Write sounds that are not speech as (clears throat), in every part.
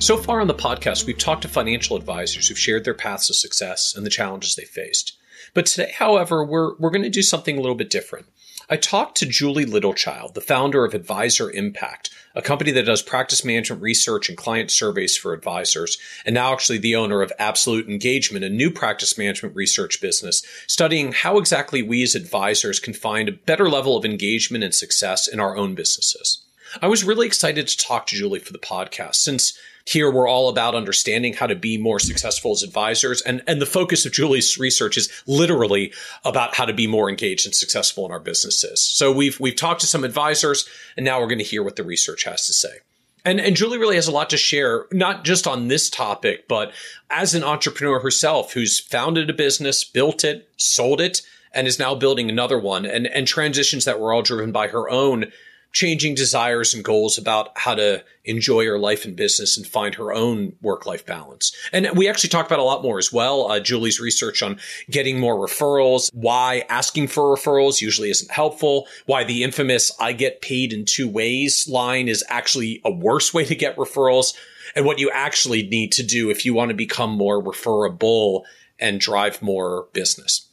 So far on the podcast, we've talked to financial advisors who've shared their paths to success and the challenges they faced. But today, however, we're, we're going to do something a little bit different. I talked to Julie Littlechild, the founder of Advisor Impact, a company that does practice management research and client surveys for advisors, and now actually the owner of Absolute Engagement, a new practice management research business, studying how exactly we as advisors can find a better level of engagement and success in our own businesses. I was really excited to talk to Julie for the podcast since here we're all about understanding how to be more successful as advisors. And, and the focus of Julie's research is literally about how to be more engaged and successful in our businesses. So we've, we've talked to some advisors and now we're going to hear what the research has to say. And, and Julie really has a lot to share, not just on this topic, but as an entrepreneur herself who's founded a business, built it, sold it, and is now building another one and, and transitions that were all driven by her own changing desires and goals about how to enjoy her life and business and find her own work life balance. And we actually talked about a lot more as well. Uh, Julie's research on getting more referrals, why asking for referrals usually isn't helpful, why the infamous I get paid in two ways line is actually a worse way to get referrals, and what you actually need to do if you want to become more referable and drive more business.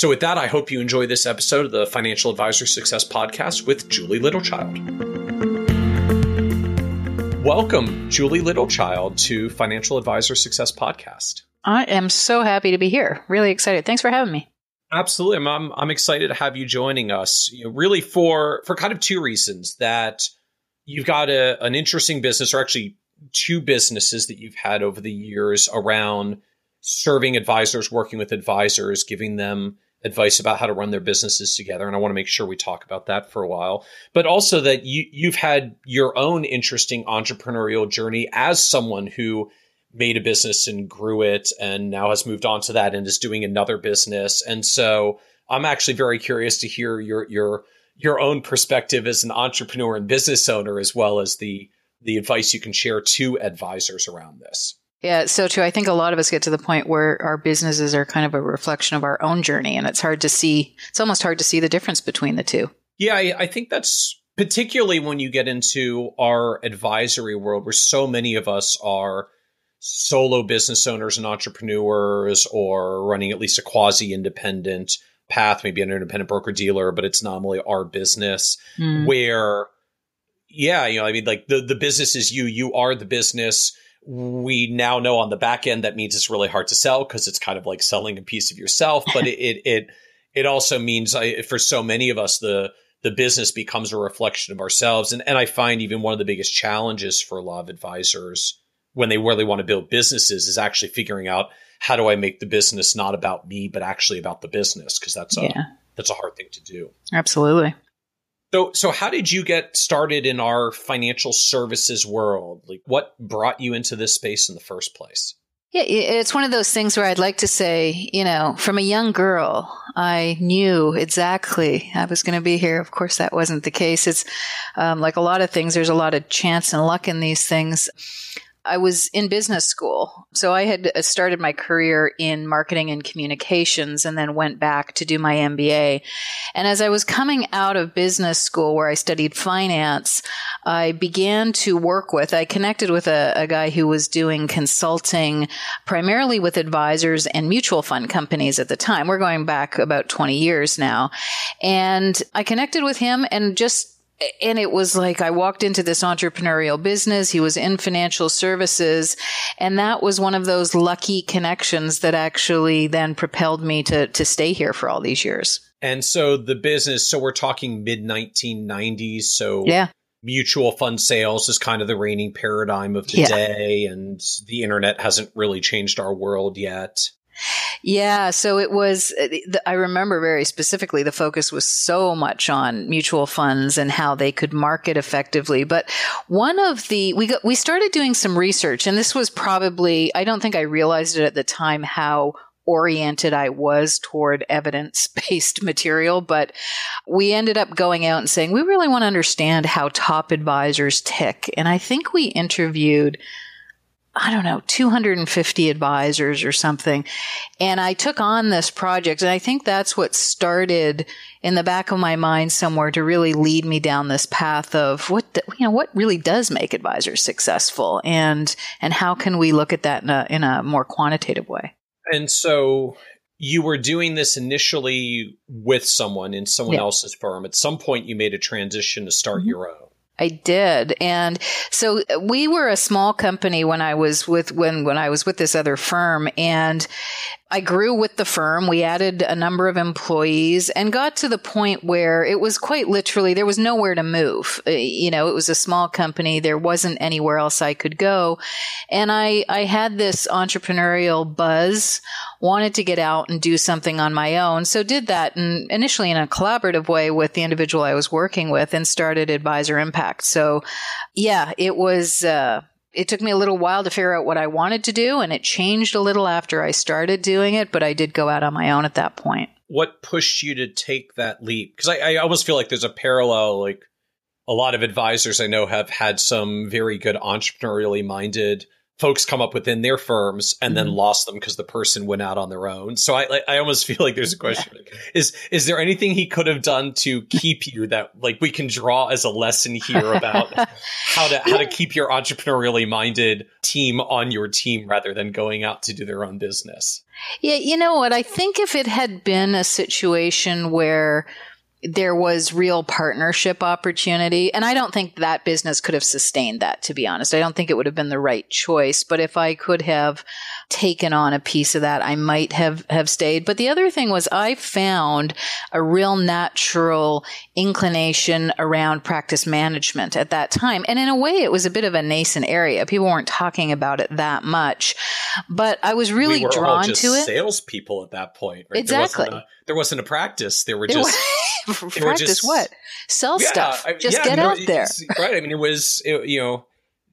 So, with that, I hope you enjoy this episode of the Financial Advisor Success Podcast with Julie Littlechild. Welcome, Julie Littlechild, to Financial Advisor Success Podcast. I am so happy to be here. Really excited. Thanks for having me. Absolutely, I'm, I'm, I'm excited to have you joining us. You know, really for for kind of two reasons that you've got a, an interesting business, or actually two businesses that you've had over the years around serving advisors, working with advisors, giving them advice about how to run their businesses together. And I want to make sure we talk about that for a while, but also that you, you've had your own interesting entrepreneurial journey as someone who made a business and grew it and now has moved on to that and is doing another business. And so I'm actually very curious to hear your, your, your own perspective as an entrepreneur and business owner, as well as the, the advice you can share to advisors around this. Yeah, so too. I think a lot of us get to the point where our businesses are kind of a reflection of our own journey, and it's hard to see, it's almost hard to see the difference between the two. Yeah, I, I think that's particularly when you get into our advisory world where so many of us are solo business owners and entrepreneurs or running at least a quasi independent path, maybe an independent broker dealer, but it's nominally our business mm. where, yeah, you know, I mean, like the, the business is you, you are the business we now know on the back end that means it's really hard to sell because it's kind of like selling a piece of yourself. But it, (laughs) it, it it also means I, for so many of us the the business becomes a reflection of ourselves. And and I find even one of the biggest challenges for a lot of advisors when they really want to build businesses is actually figuring out how do I make the business not about me but actually about the business because that's a yeah. that's a hard thing to do. Absolutely. So, so how did you get started in our financial services world? Like, what brought you into this space in the first place? Yeah, it's one of those things where I'd like to say, you know, from a young girl, I knew exactly I was going to be here. Of course, that wasn't the case. It's um, like a lot of things. There's a lot of chance and luck in these things. I was in business school. So I had uh, started my career in marketing and communications and then went back to do my MBA. And as I was coming out of business school where I studied finance, I began to work with, I connected with a, a guy who was doing consulting primarily with advisors and mutual fund companies at the time. We're going back about 20 years now. And I connected with him and just and it was like I walked into this entrepreneurial business. He was in financial services. And that was one of those lucky connections that actually then propelled me to, to stay here for all these years. And so the business, so we're talking mid 1990s. So yeah. mutual fund sales is kind of the reigning paradigm of the yeah. day. And the internet hasn't really changed our world yet. Yeah, so it was, uh, I remember very specifically the focus was so much on mutual funds and how they could market effectively. But one of the, we got, we started doing some research and this was probably, I don't think I realized it at the time how oriented I was toward evidence based (laughs) material, but we ended up going out and saying, we really want to understand how top advisors tick. And I think we interviewed I don't know, 250 advisors or something. And I took on this project. And I think that's what started in the back of my mind somewhere to really lead me down this path of what, you know, what really does make advisors successful and, and how can we look at that in a, in a more quantitative way? And so you were doing this initially with someone in someone yeah. else's firm. At some point, you made a transition to start mm-hmm. your own. I did. And so we were a small company when I was with when when I was with this other firm and I grew with the firm. We added a number of employees and got to the point where it was quite literally there was nowhere to move. Uh, you know, it was a small company. There wasn't anywhere else I could go. And I, I had this entrepreneurial buzz, wanted to get out and do something on my own. So did that and initially in a collaborative way with the individual I was working with and started Advisor Impact. So yeah, it was, uh, it took me a little while to figure out what I wanted to do, and it changed a little after I started doing it, but I did go out on my own at that point. What pushed you to take that leap? Because I, I almost feel like there's a parallel, like a lot of advisors I know have had some very good entrepreneurially minded folks come up within their firms and then mm-hmm. lost them because the person went out on their own. So I I almost (laughs) feel like there's a question: yeah. is is there anything he could have done to (laughs) keep you that like we can draw as a lesson here about (laughs) how to how to keep your entrepreneurially minded team on your team rather than going out to do their own business? Yeah, you know what? I think if it had been a situation where there was real partnership opportunity. And I don't think that business could have sustained that, to be honest. I don't think it would have been the right choice. But if I could have taken on a piece of that, I might have, have stayed. But the other thing was I found a real natural inclination around practice management at that time. And in a way, it was a bit of a nascent area. People weren't talking about it that much, but I was really we drawn to it. Salespeople at that point, right? Exactly. There wasn't a, there practice. There were just. (laughs) practice just, what? Sell yeah, stuff. Just yeah, get out there. Right. I mean, it was, it, you know,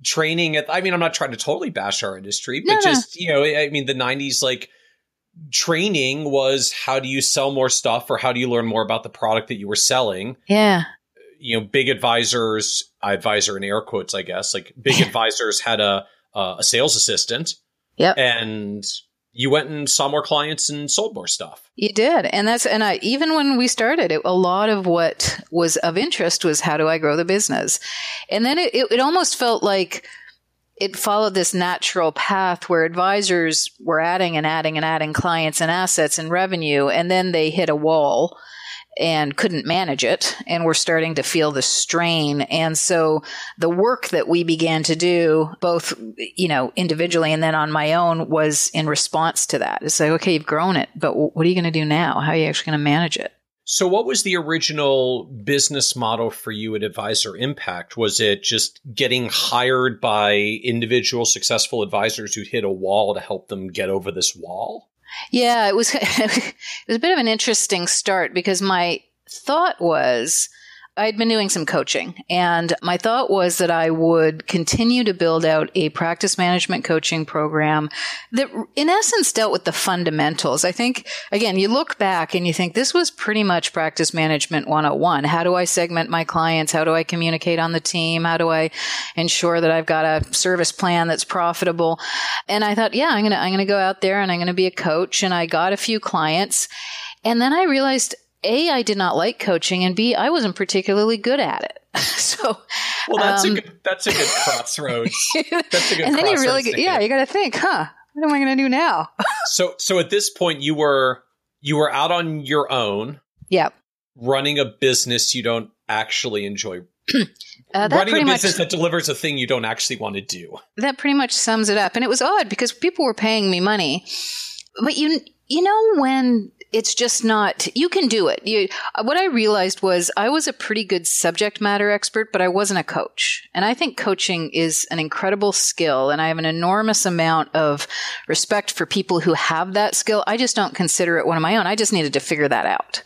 training at, I mean, I'm not trying to totally bash our industry, but no, just, no. you know, I mean, the 90s, like, training was how do you sell more stuff or how do you learn more about the product that you were selling? Yeah. You know, big advisors, advisor in air quotes, I guess, like big (laughs) advisors had a, a sales assistant. Yep. And you went and saw more clients and sold more stuff. You did. And that's, and I, even when we started it, a lot of what was of interest was how do I grow the business? And then it, it, it almost felt like, it followed this natural path where advisors were adding and adding and adding clients and assets and revenue, and then they hit a wall and couldn't manage it and we're starting to feel the strain and so the work that we began to do both you know individually and then on my own was in response to that it's like okay you've grown it but what are you going to do now how are you actually going to manage it so, what was the original business model for you at Advisor Impact? Was it just getting hired by individual successful advisors who hit a wall to help them get over this wall? Yeah, it was (laughs) it was a bit of an interesting start because my thought was I'd been doing some coaching and my thought was that I would continue to build out a practice management coaching program that in essence dealt with the fundamentals. I think again, you look back and you think this was pretty much practice management 101. How do I segment my clients? How do I communicate on the team? How do I ensure that I've got a service plan that's profitable? And I thought, yeah, I'm going to, I'm going to go out there and I'm going to be a coach. And I got a few clients. And then I realized a, I did not like coaching, and B, I wasn't particularly good at it. (laughs) so, well, that's um, a good that's a good crossroads. (laughs) That's a good. And then you really, get, yeah, you got to think, huh? What am I going to do now? (laughs) so, so at this point, you were you were out on your own. Yep. Running a business you don't actually enjoy. (clears throat) Uh, running a business much, that delivers a thing you don't actually want to do. That pretty much sums it up. And it was odd because people were paying me money, but you you know when it's just not you can do it. You, what i realized was i was a pretty good subject matter expert but i wasn't a coach. And i think coaching is an incredible skill and i have an enormous amount of respect for people who have that skill. I just don't consider it one of my own. I just needed to figure that out.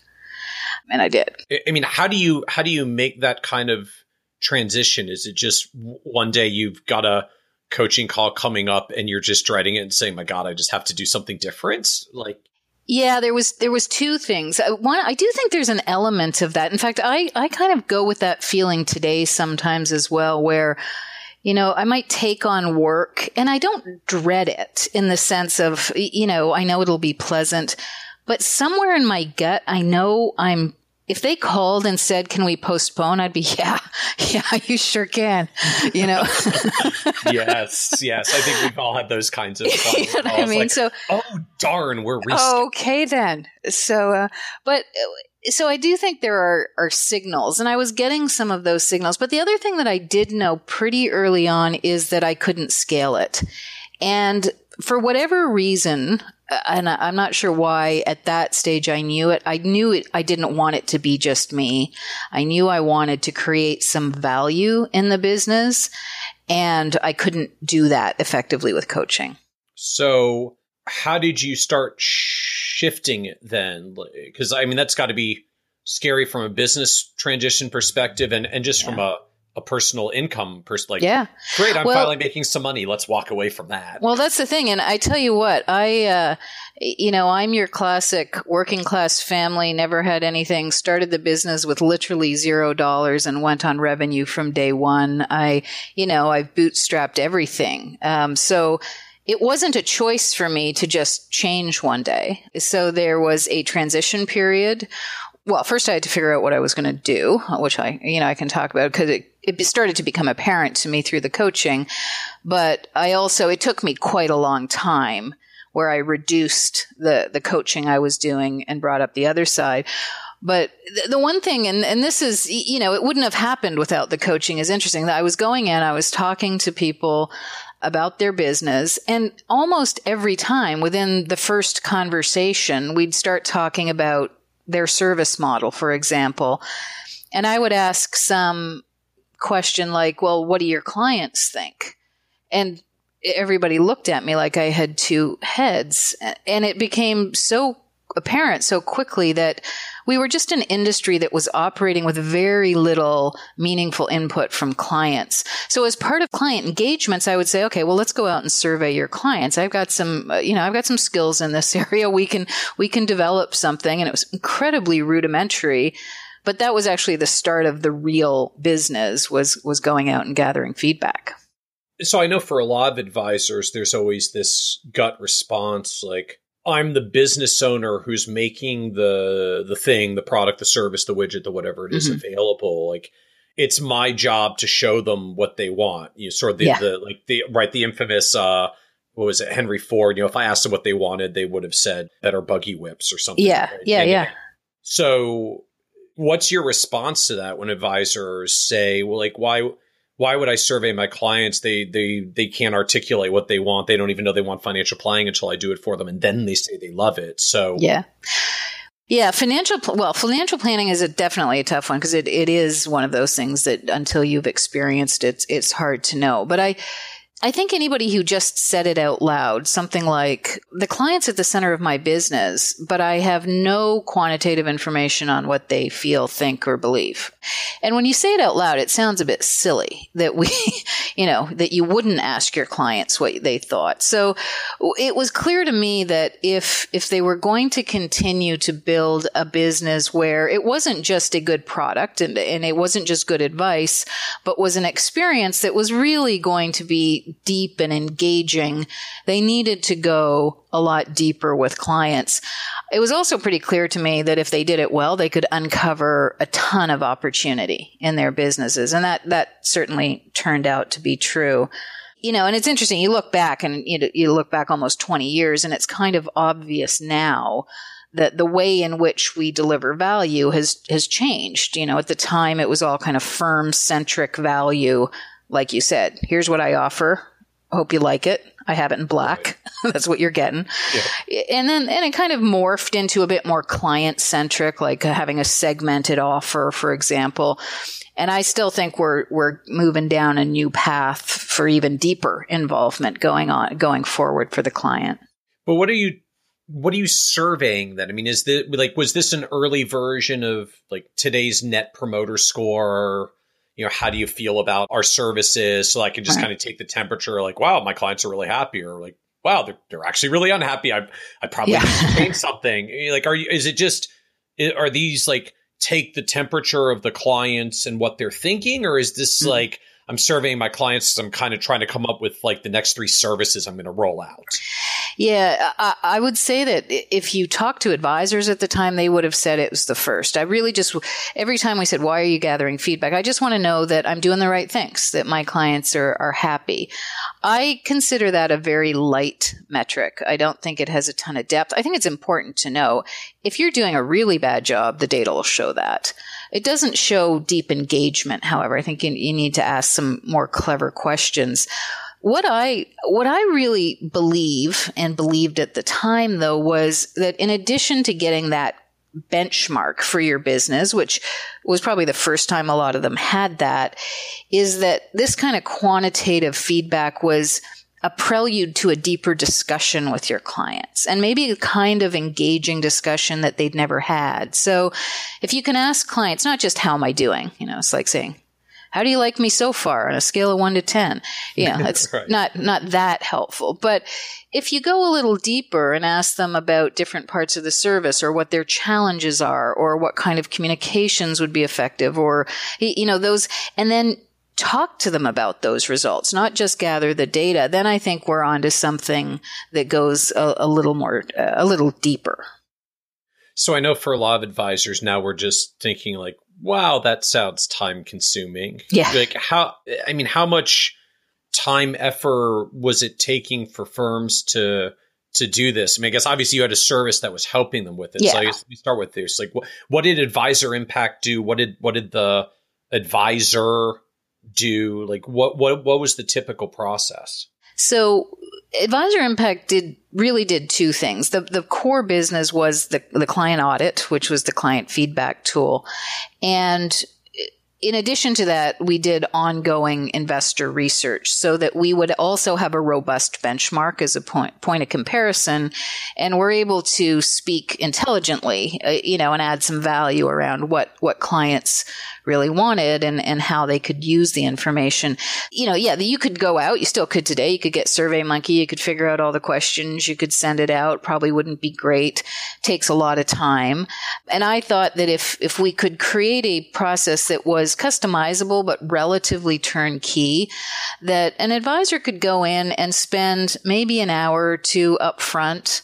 And i did. I mean how do you how do you make that kind of transition? Is it just one day you've got a coaching call coming up and you're just dreading it and saying my god i just have to do something different? Like yeah, there was there was two things. Uh, one, I do think there's an element of that. In fact, I I kind of go with that feeling today sometimes as well, where you know I might take on work and I don't dread it in the sense of you know I know it'll be pleasant, but somewhere in my gut I know I'm if they called and said, "Can we postpone?" I'd be, (laughs) "Yeah, yeah, you sure can." You know. (laughs) yes, yes. I think we've all had those kinds of. (laughs) you know I mean, like, so oh darn, we're rescheduled. okay then. So, uh, but uh, so I do think there are are signals, and I was getting some of those signals. But the other thing that I did know pretty early on is that I couldn't scale it, and for whatever reason, and I'm not sure why at that stage I knew it. I knew it, I didn't want it to be just me. I knew I wanted to create some value in the business and I couldn't do that effectively with coaching. So, how did you start shifting it then? Because I mean, that's got to be scary from a business transition perspective and, and just yeah. from a a personal income person like yeah. great i'm well, finally making some money. Let's walk away from that. Well that's the thing and i tell you what i uh, you know i'm your classic working class family never had anything started the business with literally zero dollars and went on revenue from day one. I you know i've bootstrapped everything. Um, so it wasn't a choice for me to just change one day. So there was a transition period. Well, first I had to figure out what I was going to do, which I, you know, I can talk about because it, it started to become apparent to me through the coaching. But I also, it took me quite a long time where I reduced the, the coaching I was doing and brought up the other side. But the one thing, and, and this is, you know, it wouldn't have happened without the coaching is interesting that I was going in, I was talking to people about their business. And almost every time within the first conversation, we'd start talking about their service model, for example. And I would ask some question like, well, what do your clients think? And everybody looked at me like I had two heads. And it became so apparent so quickly that we were just an industry that was operating with very little meaningful input from clients. So as part of client engagements, I would say, okay, well, let's go out and survey your clients. I've got some, uh, you know, I've got some skills in this (laughs) area. We can, we can develop something. And it was incredibly rudimentary. But that was actually the start of the real business was, was going out and gathering feedback. So I know for a lot of advisors, there's always this gut response like, I'm the business owner who's making the the thing, the product, the service, the widget, the whatever it is mm-hmm. available. Like it's my job to show them what they want. You sort of the, yeah. the like the right the infamous uh what was it Henry Ford. You know, if I asked them what they wanted, they would have said better buggy whips or something. Yeah, right? yeah, and, yeah. So, what's your response to that when advisors say, "Well, like why?" why would I survey my clients? They they they can't articulate what they want. They don't even know they want financial planning until I do it for them, and then they say they love it. So yeah. Yeah, financial well, financial planning is a, definitely a tough one because it, it is one of those things that until you've experienced it, it's hard to know. But I I think anybody who just said it out loud, something like, the client's at the center of my business, but I have no quantitative information on what they feel, think, or believe. And when you say it out loud, it sounds a bit silly that we, (laughs) you know, that you wouldn't ask your clients what they thought. So it was clear to me that if, if they were going to continue to build a business where it wasn't just a good product and, and it wasn't just good advice, but was an experience that was really going to be deep and engaging, they needed to go a lot deeper with clients. It was also pretty clear to me that if they did it well, they could uncover a ton of opportunity in their businesses. And that, that certainly turned out to be true. You know, and it's interesting. You look back and you, you look back almost 20 years and it's kind of obvious now that the way in which we deliver value has has changed. You know, at the time it was all kind of firm centric value like you said, here's what I offer. Hope you like it. I have it in black. (laughs) That's what you're getting. Yeah. And then, and it kind of morphed into a bit more client centric, like having a segmented offer, for example. And I still think we're, we're moving down a new path for even deeper involvement going on, going forward for the client. But what are you what are you surveying then? I mean, is this like was this an early version of like today's net promoter score? You know, how do you feel about our services? So I can just right. kind of take the temperature, like, wow, my clients are really happy, or like, wow, they're they're actually really unhappy. I I probably yeah. need to change (laughs) something. Like, are you? Is it just? Are these like take the temperature of the clients and what they're thinking, or is this mm-hmm. like? I'm surveying my clients. I'm kind of trying to come up with like the next three services I'm going to roll out. Yeah, I, I, would say that if you talk to advisors at the time, they would have said it was the first. I really just, every time we said, why are you gathering feedback? I just want to know that I'm doing the right things, that my clients are, are happy. I consider that a very light metric. I don't think it has a ton of depth. I think it's important to know if you're doing a really bad job, the data will show that. It doesn't show deep engagement, however. I think you, you need to ask some more clever questions. What I what I really believe and believed at the time though was that in addition to getting that benchmark for your business, which was probably the first time a lot of them had that, is that this kind of quantitative feedback was a prelude to a deeper discussion with your clients and maybe a kind of engaging discussion that they'd never had. So if you can ask clients, not just how am I doing? You know, it's like saying, how do you like me so far on a scale of one to 10? Yeah, (laughs) it's right. not, not that helpful. But if you go a little deeper and ask them about different parts of the service or what their challenges are or what kind of communications would be effective or, you know, those, and then talk to them about those results, not just gather the data, then I think we're onto something that goes a, a little more, a little deeper. So I know for a lot of advisors now we're just thinking like, wow, that sounds time consuming. Yeah. Like how, I mean, how much time effort was it taking for firms to, to do this? I mean, I guess obviously you had a service that was helping them with it. Yeah. So I guess we start with this. Like what, what did advisor impact do? What did, what did the advisor do? Like what what what was the typical process? So Advisor Impact did really did two things. The the core business was the the client audit, which was the client feedback tool. And in addition to that, we did ongoing investor research so that we would also have a robust benchmark as a point, point of comparison. And we're able to speak intelligently, uh, you know, and add some value around what, what clients really wanted and, and how they could use the information. You know, yeah, you could go out, you still could today. You could get Survey Monkey, you could figure out all the questions, you could send it out. Probably wouldn't be great. Takes a lot of time. And I thought that if, if we could create a process that was customizable but relatively turnkey, that an advisor could go in and spend maybe an hour or two up front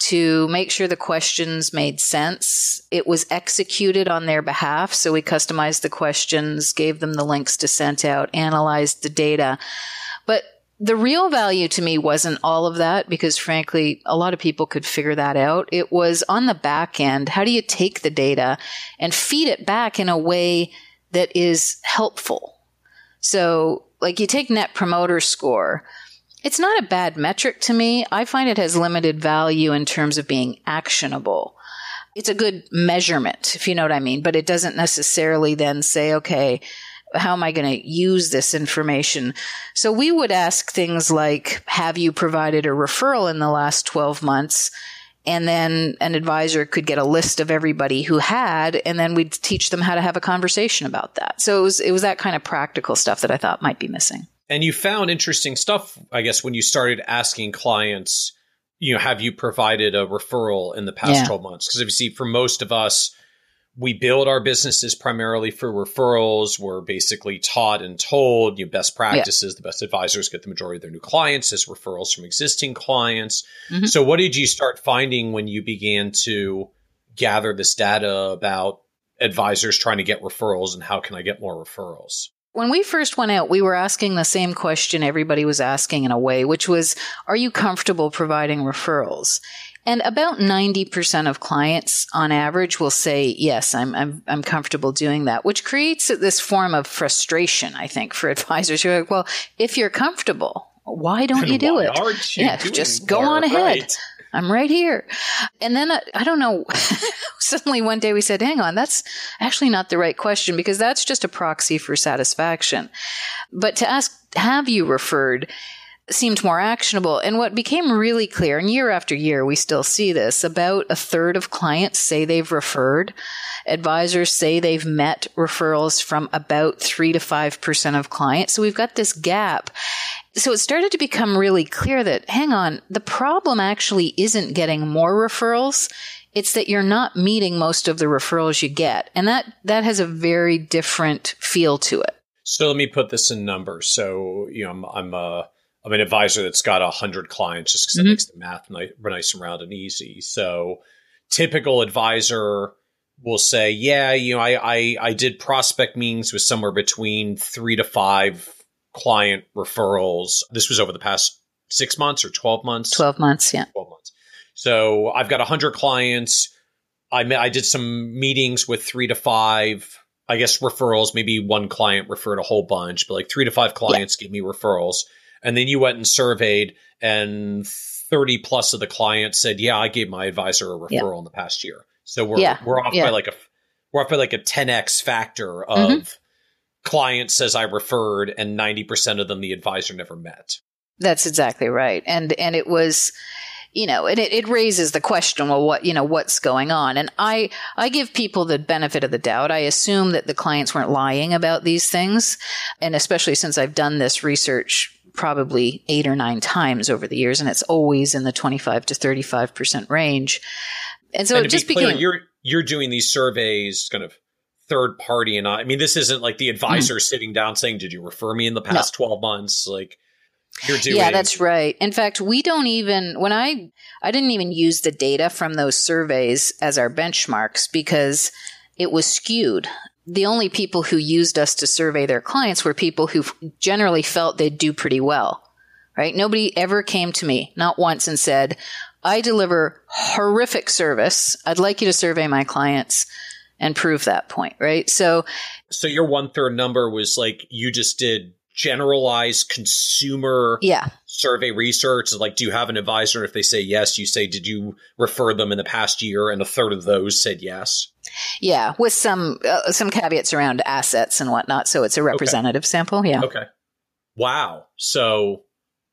to make sure the questions made sense. It was executed on their behalf. So we customized the questions, gave them the links to send out, analyzed the data. But the real value to me wasn't all of that because frankly, a lot of people could figure that out. It was on the back end. How do you take the data and feed it back in a way that is helpful? So like you take net promoter score it's not a bad metric to me. I find it has limited value in terms of being actionable. It's a good measurement, if you know what I mean, but it doesn't necessarily then say, okay, how am I going to use this information? So we would ask things like, have you provided a referral in the last 12 months? And then an advisor could get a list of everybody who had, and then we'd teach them how to have a conversation about that. So it was, it was that kind of practical stuff that I thought might be missing. And you found interesting stuff, I guess, when you started asking clients, you know, have you provided a referral in the past yeah. 12 months? Because obviously, for most of us, we build our businesses primarily for referrals. We're basically taught and told you know, best practices. Yeah. The best advisors get the majority of their new clients as referrals from existing clients. Mm-hmm. So, what did you start finding when you began to gather this data about advisors trying to get referrals and how can I get more referrals? When we first went out, we were asking the same question everybody was asking in a way, which was, are you comfortable providing referrals? And about 90% of clients on average will say, yes, I'm, I'm, I'm comfortable doing that, which creates this form of frustration, I think, for (laughs) advisors who are like, well, if you're comfortable, Why don't you do it? yeah, just go on ahead. I'm right here. And then I, I don't know. (laughs) suddenly one day we said, hang on, that's actually not the right question because that's just a proxy for satisfaction. But to ask, have you referred? seemed more actionable. And what became really clear, and year after year, we still see this about a third of clients say they've referred. Advisors say they've met referrals from about three to 5% of clients. So we've got this gap. So it started to become really clear that, hang on, the problem actually isn't getting more referrals. It's that you're not meeting most of the referrals you get. And that, that has a very different feel to it. So let me put this in numbers. So, you know, I'm, I'm, uh, I'm an advisor that's got a hundred clients just because mm-hmm. it makes the math nice, nice and round and easy. So typical advisor will say, yeah, you know, I, I, I did prospect meetings with somewhere between three to five client referrals. This was over the past six months or 12 months? 12 months, yeah. 12 months. So I've got 100 clients. I, I did some meetings with three to five, I guess, referrals. Maybe one client referred a whole bunch, but like three to five clients yeah. give me referrals. And then you went and surveyed, and 30 plus of the clients said, Yeah, I gave my advisor a referral yeah. in the past year. So we're, yeah. we're off by like a we're off by like a 10x factor of mm-hmm client says I referred and 90% of them the advisor never met. That's exactly right. And and it was you know, and it, it raises the question, well, what, you know, what's going on? And I, I give people the benefit of the doubt. I assume that the clients weren't lying about these things. And especially since I've done this research probably eight or nine times over the years, and it's always in the 25 to 35% range. And so and it just be clear, became. You're, you're doing these surveys kind of third party and I, I mean this isn't like the advisor mm. sitting down saying did you refer me in the past no. 12 months like you're (sighs) doing Yeah, that's right. In fact, we don't even when I I didn't even use the data from those surveys as our benchmarks because it was skewed. The only people who used us to survey their clients were people who generally felt they'd do pretty well. Right? Nobody ever came to me, not once and said, "I deliver horrific service. I'd like you to survey my clients." And prove that point, right? So, so your one third number was like you just did generalized consumer yeah. survey research. Like, do you have an advisor? If they say yes, you say, did you refer them in the past year? And a third of those said yes. Yeah, with some uh, some caveats around assets and whatnot. So it's a representative okay. sample. Yeah. Okay. Wow. So,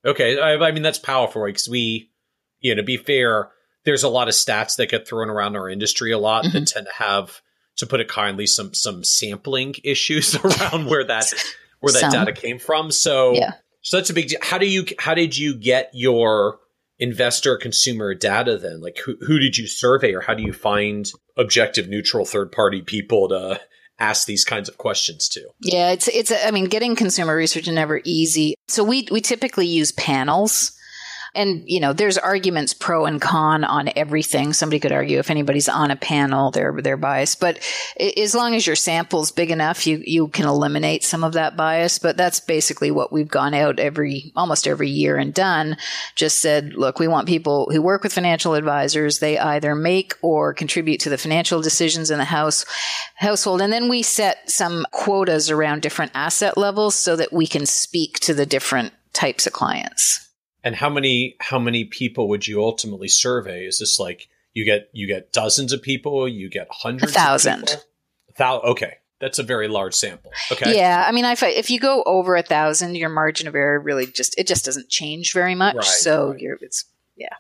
okay. I, I mean, that's powerful because we, you know, to be fair, there's a lot of stats that get thrown around our industry a lot mm-hmm. that tend to have to put it kindly, some some sampling issues (laughs) around where that where that some. data came from. So yeah. so that's a big deal. How do you how did you get your investor consumer data then? Like who who did you survey or how do you find objective neutral third party people to ask these kinds of questions to? Yeah, it's it's I mean getting consumer research is never easy. So we we typically use panels and you know there's arguments pro and con on everything. Somebody could argue if anybody's on a panel they're they're biased. But as long as your sample's big enough you you can eliminate some of that bias. But that's basically what we've gone out every almost every year and done. Just said look we want people who work with financial advisors. They either make or contribute to the financial decisions in the house household. And then we set some quotas around different asset levels so that we can speak to the different types of clients and how many how many people would you ultimately survey? Is this like you get you get dozens of people, you get hundreds, a thousand, a thousand. Okay, that's a very large sample. Okay. Yeah, I mean, if if you go over a thousand, your margin of error really just it just doesn't change very much. Right, so right. you're it's yeah.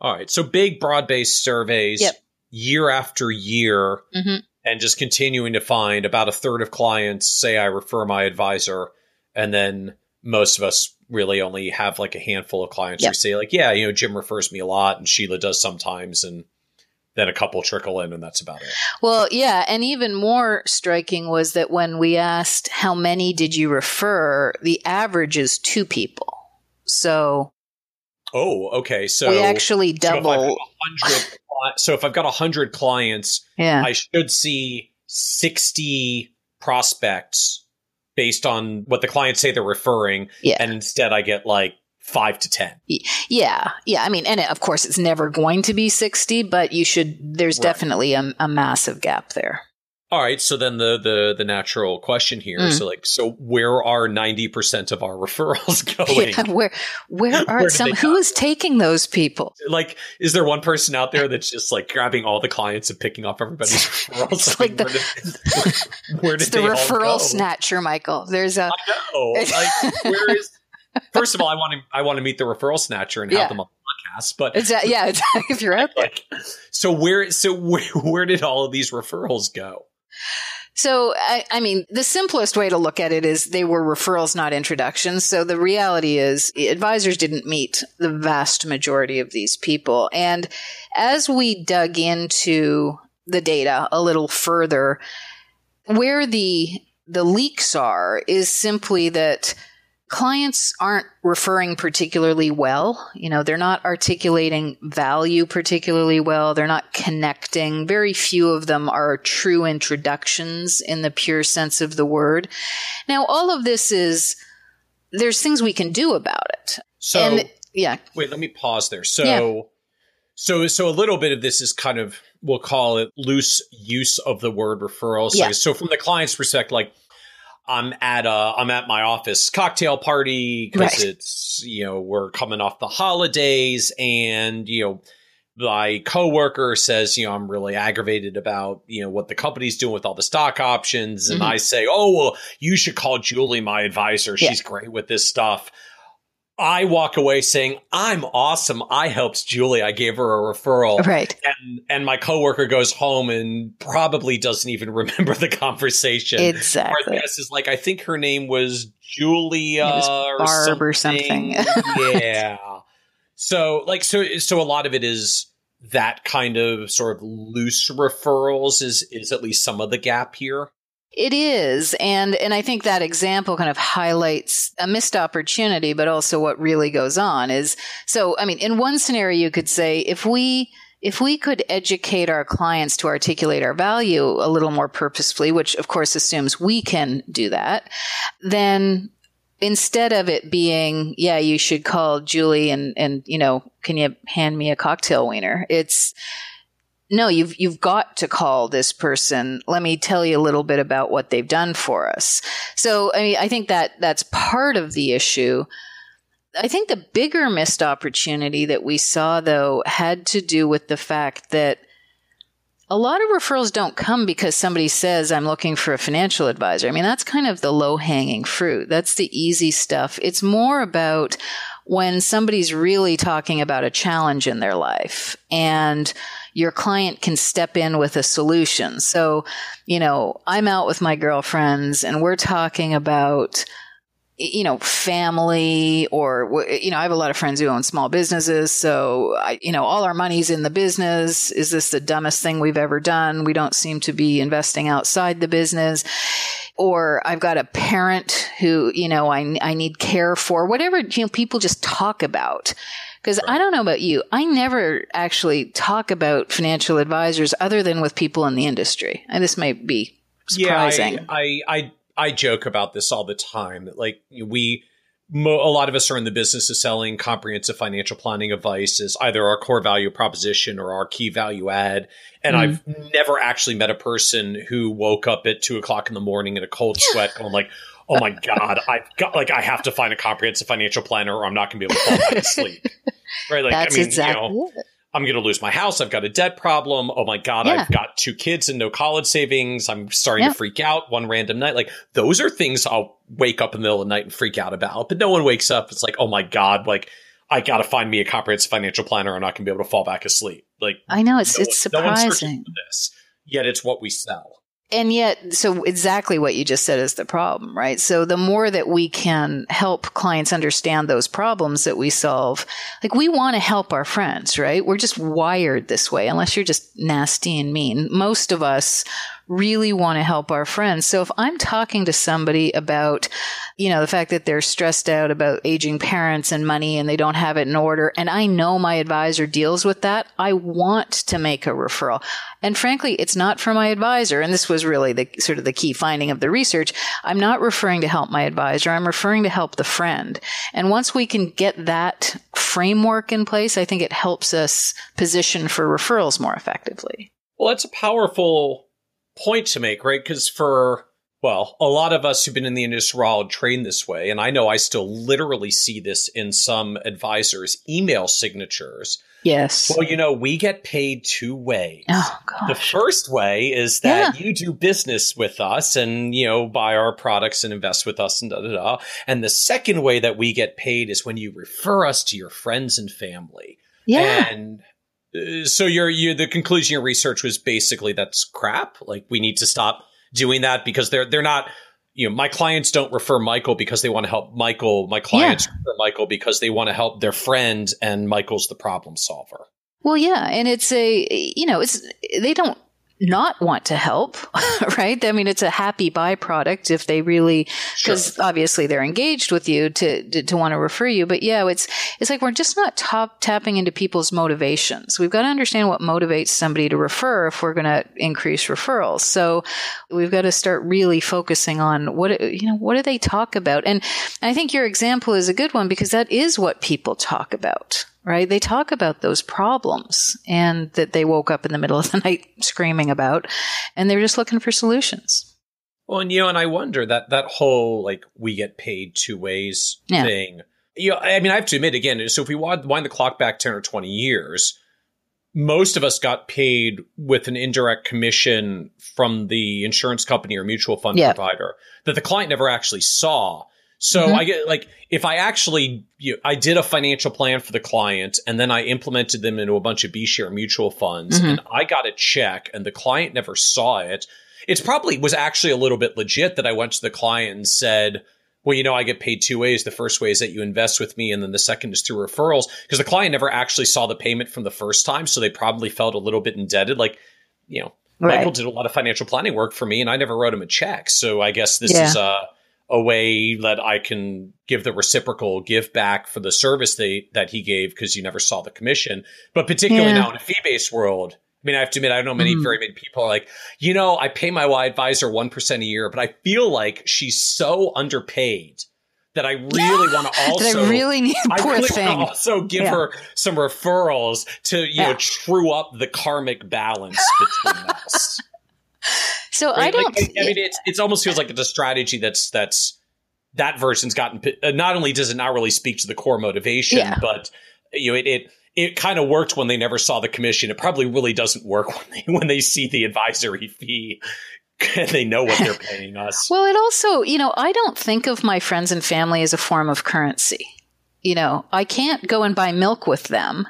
All right, so big broad based surveys, yep. year after year, mm-hmm. and just continuing to find about a third of clients say I refer my advisor, and then most of us really only have like a handful of clients yep. who say like, yeah, you know, Jim refers me a lot and Sheila does sometimes and then a couple trickle in and that's about it. Well, yeah, and even more striking was that when we asked how many did you refer, the average is two people. So Oh, okay. So we actually double. So if I've got 100 clients, yeah. I should see 60 prospects based on what the clients say they're referring. Yeah. And instead I get like five to 10. Yeah. Yeah. I mean, and of course it's never going to be 60, but you should, there's right. definitely a, a massive gap there. All right, so then the the the natural question here, mm. so like, so where are ninety percent of our (laughs) referrals (laughs) going? Yeah, where where (laughs) are where some? Who is taking those people? Like, is there one person out there that's just like grabbing all the clients and picking off everybody's referrals? it's like the, where did, where did the referral snatcher, Michael. There's a. I know. Like, where is? First of all, I want to I want to meet the referral snatcher and yeah. have them on the podcast. But exactly, yeah, if you're out there. Like, so where so where, where did all of these referrals go? So, I, I, mean, the simplest way to look at it is they were referrals, not introductions. So the reality is advisors didn't meet the vast majority of these people. And as we dug into the data a little further, where the, the leaks are is simply that clients aren't referring particularly well. You know, they're not articulating value particularly well. They're not connecting. Very few of them are true introductions in the pure sense of the word. Now, all of this is, there's things we can do about it. So, and, yeah. Wait, let me pause there. So, yeah. so, so a little bit of this is kind of, we'll call it loose use of the word referral. So, yeah. so from the client's perspective, like, I'm at a I'm at my office cocktail party because right. it's you know we're coming off the holidays and you know my coworker says you know I'm really aggravated about you know what the company's doing with all the stock options and mm-hmm. I say oh well you should call Julie my advisor she's yeah. great with this stuff I walk away saying, I'm awesome. I helped Julie. I gave her a referral. Right. And and my coworker goes home and probably doesn't even (laughs) remember the conversation. Exactly. Guess is like, I think her name was Julia was or Barb something. or something. (laughs) yeah. So like so so a lot of it is that kind of sort of loose referrals is is at least some of the gap here. It is. And, and I think that example kind of highlights a missed opportunity, but also what really goes on is, so, I mean, in one scenario, you could say if we, if we could educate our clients to articulate our value a little more purposefully, which of course assumes we can do that, then instead of it being, yeah, you should call Julie and, and, you know, can you hand me a cocktail wiener? It's, no, you've you've got to call this person. Let me tell you a little bit about what they've done for us. So, I mean, I think that that's part of the issue. I think the bigger missed opportunity that we saw though had to do with the fact that a lot of referrals don't come because somebody says, I'm looking for a financial advisor. I mean, that's kind of the low hanging fruit. That's the easy stuff. It's more about when somebody's really talking about a challenge in their life and your client can step in with a solution. So, you know, I'm out with my girlfriends and we're talking about you know, family or, you know, I have a lot of friends who own small businesses. So, I, you know, all our money's in the business. Is this the dumbest thing we've ever done? We don't seem to be investing outside the business. Or I've got a parent who, you know, I, I need care for, whatever, you know, people just talk about. Because right. I don't know about you, I never actually talk about financial advisors other than with people in the industry. And this might be surprising. Yeah, I, I, I, I joke about this all the time. Like we, mo- a lot of us are in the business of selling comprehensive financial planning advice as either our core value proposition or our key value add. And mm. I've never actually met a person who woke up at two o'clock in the morning in a cold sweat, going like oh my god, I've got like I have to find a comprehensive financial planner, or I'm not going to be able to fall back to sleep. (laughs) Right? Like That's I mean, exactly you know, it. I'm going to lose my house. I've got a debt problem. Oh my god, yeah. I've got two kids and no college savings. I'm starting yeah. to freak out one random night. Like those are things I'll wake up in the middle of the night and freak out about. But no one wakes up. It's like, oh my god, like. I got to find me a comprehensive financial planner. I'm not going to be able to fall back asleep. Like I know it's no it's one, surprising. No this, yet it's what we sell. And yet, so exactly what you just said is the problem, right? So the more that we can help clients understand those problems that we solve, like we want to help our friends, right? We're just wired this way, unless you're just nasty and mean. Most of us really want to help our friends. So if I'm talking to somebody about, you know, the fact that they're stressed out about aging parents and money and they don't have it in order, and I know my advisor deals with that, I want to make a referral. And frankly, it's not for my advisor. And this was really the sort of the key finding of the research. I'm not referring to help my advisor. I'm referring to help the friend. And once we can get that framework in place, I think it helps us position for referrals more effectively. Well, that's a powerful point to make, right? Because for well, a lot of us who've been in the industry are all trained this way, and I know I still literally see this in some advisors' email signatures. Yes. Well, you know, we get paid two ways. Oh, gosh. The first way is that Yeah. you do business with us and, you know, buy our products and invest with us and da da da. And the second way that we get paid is when you refer us to your friends and family. Yeah. And so your your the conclusion of your research was basically that's crap. Like we need to stop doing that because they're they're not you know my clients don't refer Michael because they want to help Michael. My clients refer Michael because they want to help their friend and Michael's the problem solver. Well, yeah, and it's a you know, it's they don't not want to help, (laughs) right? I mean, it's a happy byproduct if they really because obviously they're engaged with you to, to to want to refer you. But yeah, it's it's like we're just not top tapping into people's motivations. We've got to understand what motivates somebody to refer if we're going to increase referrals. So we've got to start really focusing on what you know what do they talk about, and I think your example is a good one because that is what people talk about right? They talk about those problems and that they woke up in the middle of the (laughs) night screaming about, and they're just looking for solutions. Well, and you know, and I wonder that that whole like we get paid two ways Yeah. thing. You know, I mean, I have to admit again. So if we wind wind the clock back ten or twenty years, most of us got paid with an indirect commission from the insurance company or mutual fund Yeah. provider that the client never actually saw. So Mhm. I get like if I actually you know, I did a financial plan for the client and then I implemented them into a bunch of B share mutual funds Mhm. and I got a check and the client never saw it. It's probably was actually a little bit legit that I went to the client and said, well, you know, I get paid two ways. The first way is that you invest with me, and then the second is through referrals. Because the client never actually saw the payment from the first time, so they probably felt a little bit indebted. Like, you know, Right. Michael did a lot of financial planning work for me, and I never wrote him a check. So I guess this Yeah. is a a way that I can give the reciprocal give back for the service they that he gave because you never saw the commission. But particularly Yeah. now in a fee based world, I mean, I have to admit, I don't know many Mhm. very many people are like, you know, I pay my Y advisor one percent a year, but I feel like she's so underpaid that I really want to also that I really need I (laughs) poor really thing. want to also give Yeah. her some referrals to you know true up the karmic balance between us. So I don't. Like, I mean, it's it's almost feels like it's a strategy that's that's that version's gotten. Uh, not only does it not really speak to the core motivation, Yeah. but you know it. it it kind of worked when they never saw the commission. It probably really doesn't work (laughs) when they when they see the advisory fee (laughs) and they know what they're (laughs) paying us. well, it also, you know, I don't think of my friends and family as a form of currency. You know, I can't go and buy milk with them.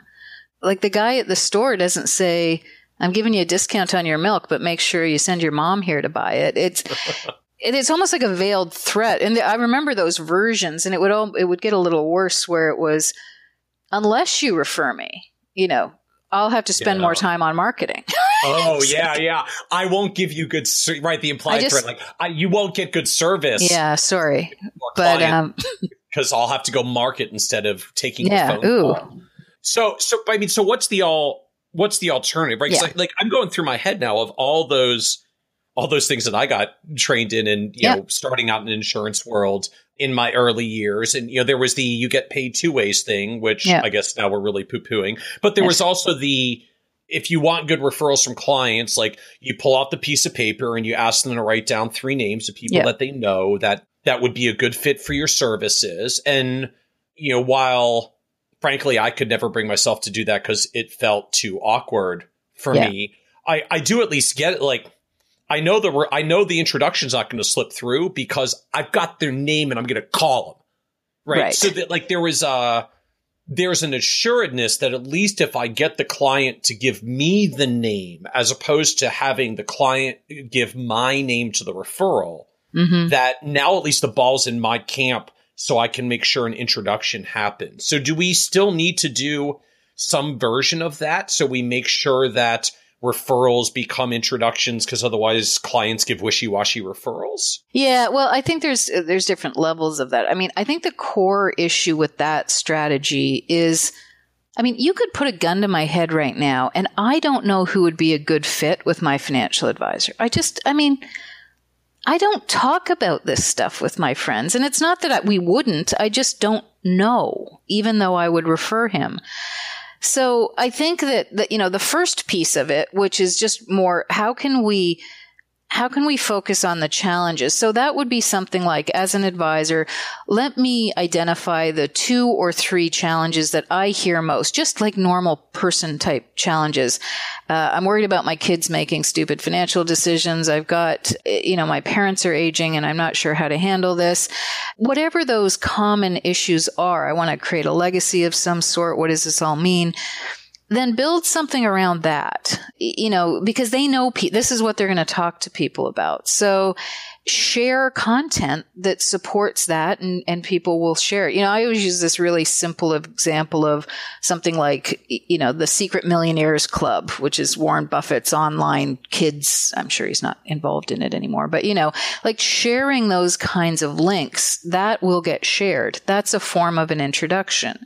Like the guy at the store doesn't say, "I'm giving you a discount on your milk, but make sure you send your mom here to buy it." It's (laughs) it is almost like a veiled threat. And I remember those versions, and it would all, it would get a little worse where it was, unless you refer me, you know, I'll have to spend Yeah. more time on marketing. (laughs) Oh yeah, yeah. I won't give you good right. The implied just- threat, like I, you won't get good service. yeah, sorry, but um, (laughs) because I'll have to go market instead of taking Yeah, the phone ooh. call. So, so I mean, so what's the all? What's the alternative? right? Yeah. like, like I'm going through my head now of all those, all those things that I got trained in, and you Yeah. know, starting out in the insurance world in my early years, and you know, there was the you get paid two ways thing, which Yeah. I guess now we're really poo pooing, but there was also the if you want good referrals from clients, like you pull out the piece of paper and you ask them to write down three names of people that they know that that would be a good fit for your services. And, you know, while frankly, I could never bring myself to do that because it felt too awkward for Yeah. me. I, I do at least get it. Like, I know the, I know the introduction's not going to slip through because I've got their name and I'm going to call them. Right. Right. So that like there was a, there's an assuredness that at least if I get the client to give me the name as opposed to having the client give my name to the referral, mhm. that now at least the ball's in my camp so I can make sure an introduction happens. So do we still need to do some version of that so we make sure that referrals become introductions because otherwise clients give wishy-washy referrals? Yeah, well, I think there's there's different levels of that. I mean, I think the core issue with that strategy is I mean, you could put a gun to my head right now and I don't know who would be a good fit with my financial advisor. I just I mean, I don't talk about this stuff with my friends and it's not that I, we wouldn't, I just don't know even though I would refer him. So I think that, that, you know, the first piece of it, which is just more, how can we how can we focus on the challenges? So that would be something like, as an advisor, let me identify the two or three challenges that I hear most, just like normal person type challenges. Uh, I'm worried about my kids making stupid financial decisions. I've got, you know, my parents are aging and I'm not sure how to handle this. Whatever those common issues are, I want to create a legacy of some sort. What does this all mean? Then build something around that, you know, because they know pe- this is what they're going to talk to people about. So share content that supports that and, and people will share it. You know, I always use this really simple example of something like, you know, the Secret Millionaires Club, which is Warren Buffett's online kids. I'm sure he's not involved in it anymore, but you know, like sharing those kinds of links that will get shared. That's a form of an introduction.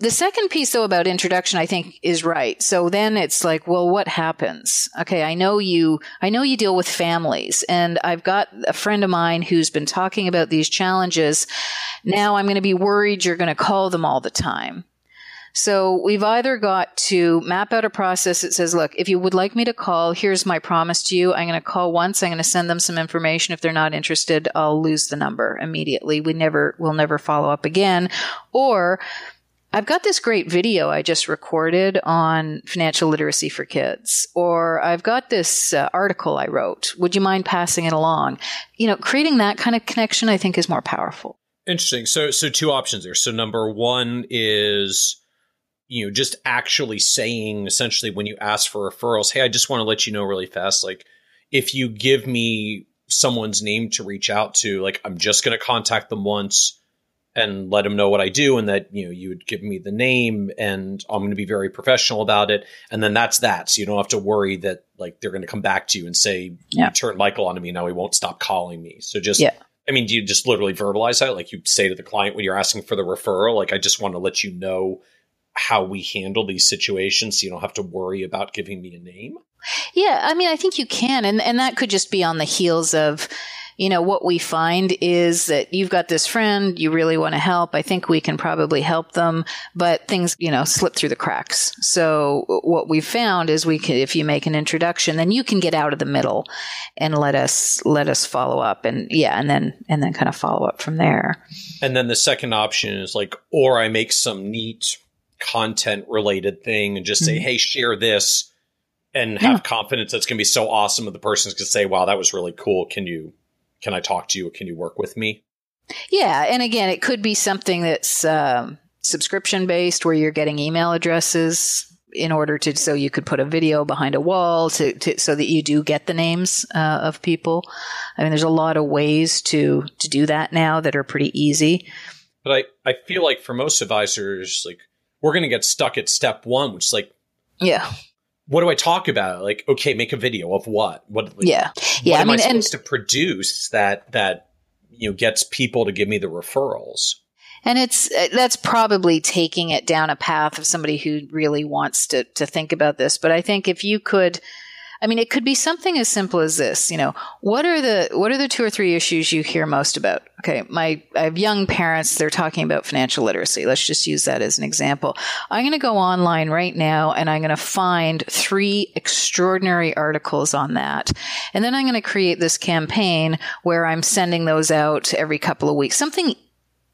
The second piece, though, about introduction, I think is right. So then it's like, well, what happens? Okay, I know you, I know you deal with families, and I've got a friend of mine who's been talking about these challenges. Now I'm going to be worried you're going to call them all the time. So we've either got to map out a process that says, look, if you would like me to call, here's my promise to you. I'm going to call once. I'm going to send them some information. If they're not interested, I'll lose the number immediately. We never, we'll never follow up again. Or I've got this great video I just recorded on financial literacy for kids, or I've got this uh, article I wrote. Would you mind passing it along? You know, creating that kind of connection, I think, is more powerful. Interesting. So, so two options there. So, number one is, you know, just actually saying essentially when you ask for referrals, hey, I just want to let you know really fast, like if you give me someone's name to reach out to, like I'm just going to contact them once and let him know what I do and that, you know, you would give me the name and I'm going to be very professional about it. And then that's that. So you don't have to worry that like they're going to come back to you and say, yeah. you turn Michael onto me. Now he won't stop calling me. So just, yeah. I mean, do you just literally verbalize that? Like you say to the client when you're asking for the referral, like, I just want to let you know how we handle these situations so you don't have to worry about giving me a name. Yeah. I mean, I think you can. And, and that could just be on the heels of, you know, what we find is that you've got this friend, you really want to help. I think we can probably help them, but things, you know, slip through the cracks. So what we've found is we can, if you make an introduction, then you can get out of the middle and let us, let us follow up and yeah, and then, and then kind of follow up from there. And then the second option is like, or I make some neat content related thing and just mm-hmm. say, Hey, share this and have yeah. confidence that's going to be so awesome that the person's going to say, wow, that was really cool. Can you can I talk to you? Can you work with me? Yeah. And again, it could be something that's um, subscription based where you're getting email addresses in order to, so you could put a video behind a wall to, to so that you do get the names uh, of people. I mean, there's a lot of ways to, to do that now that are pretty easy. But I, I feel like for most advisors, like we're going to get stuck at step one, which is like, yeah, what do I talk about? Like, okay, make a video of what? What? Like, yeah, yeah. What am I, mean, I supposed and, to produce that that you know gets people to give me the referrals? And it's uh, that's probably taking it down a path of somebody who really wants to to think about this. But I think if you could I mean, it could be something as simple as this. You know, what are the what are the two or three issues you hear most about? Okay, my I have young parents. They're talking about financial literacy. Let's just use that as an example. I'm going to go online right now and I'm going to find three extraordinary articles on that, and then I'm going to create this campaign where I'm sending those out every couple of weeks. Something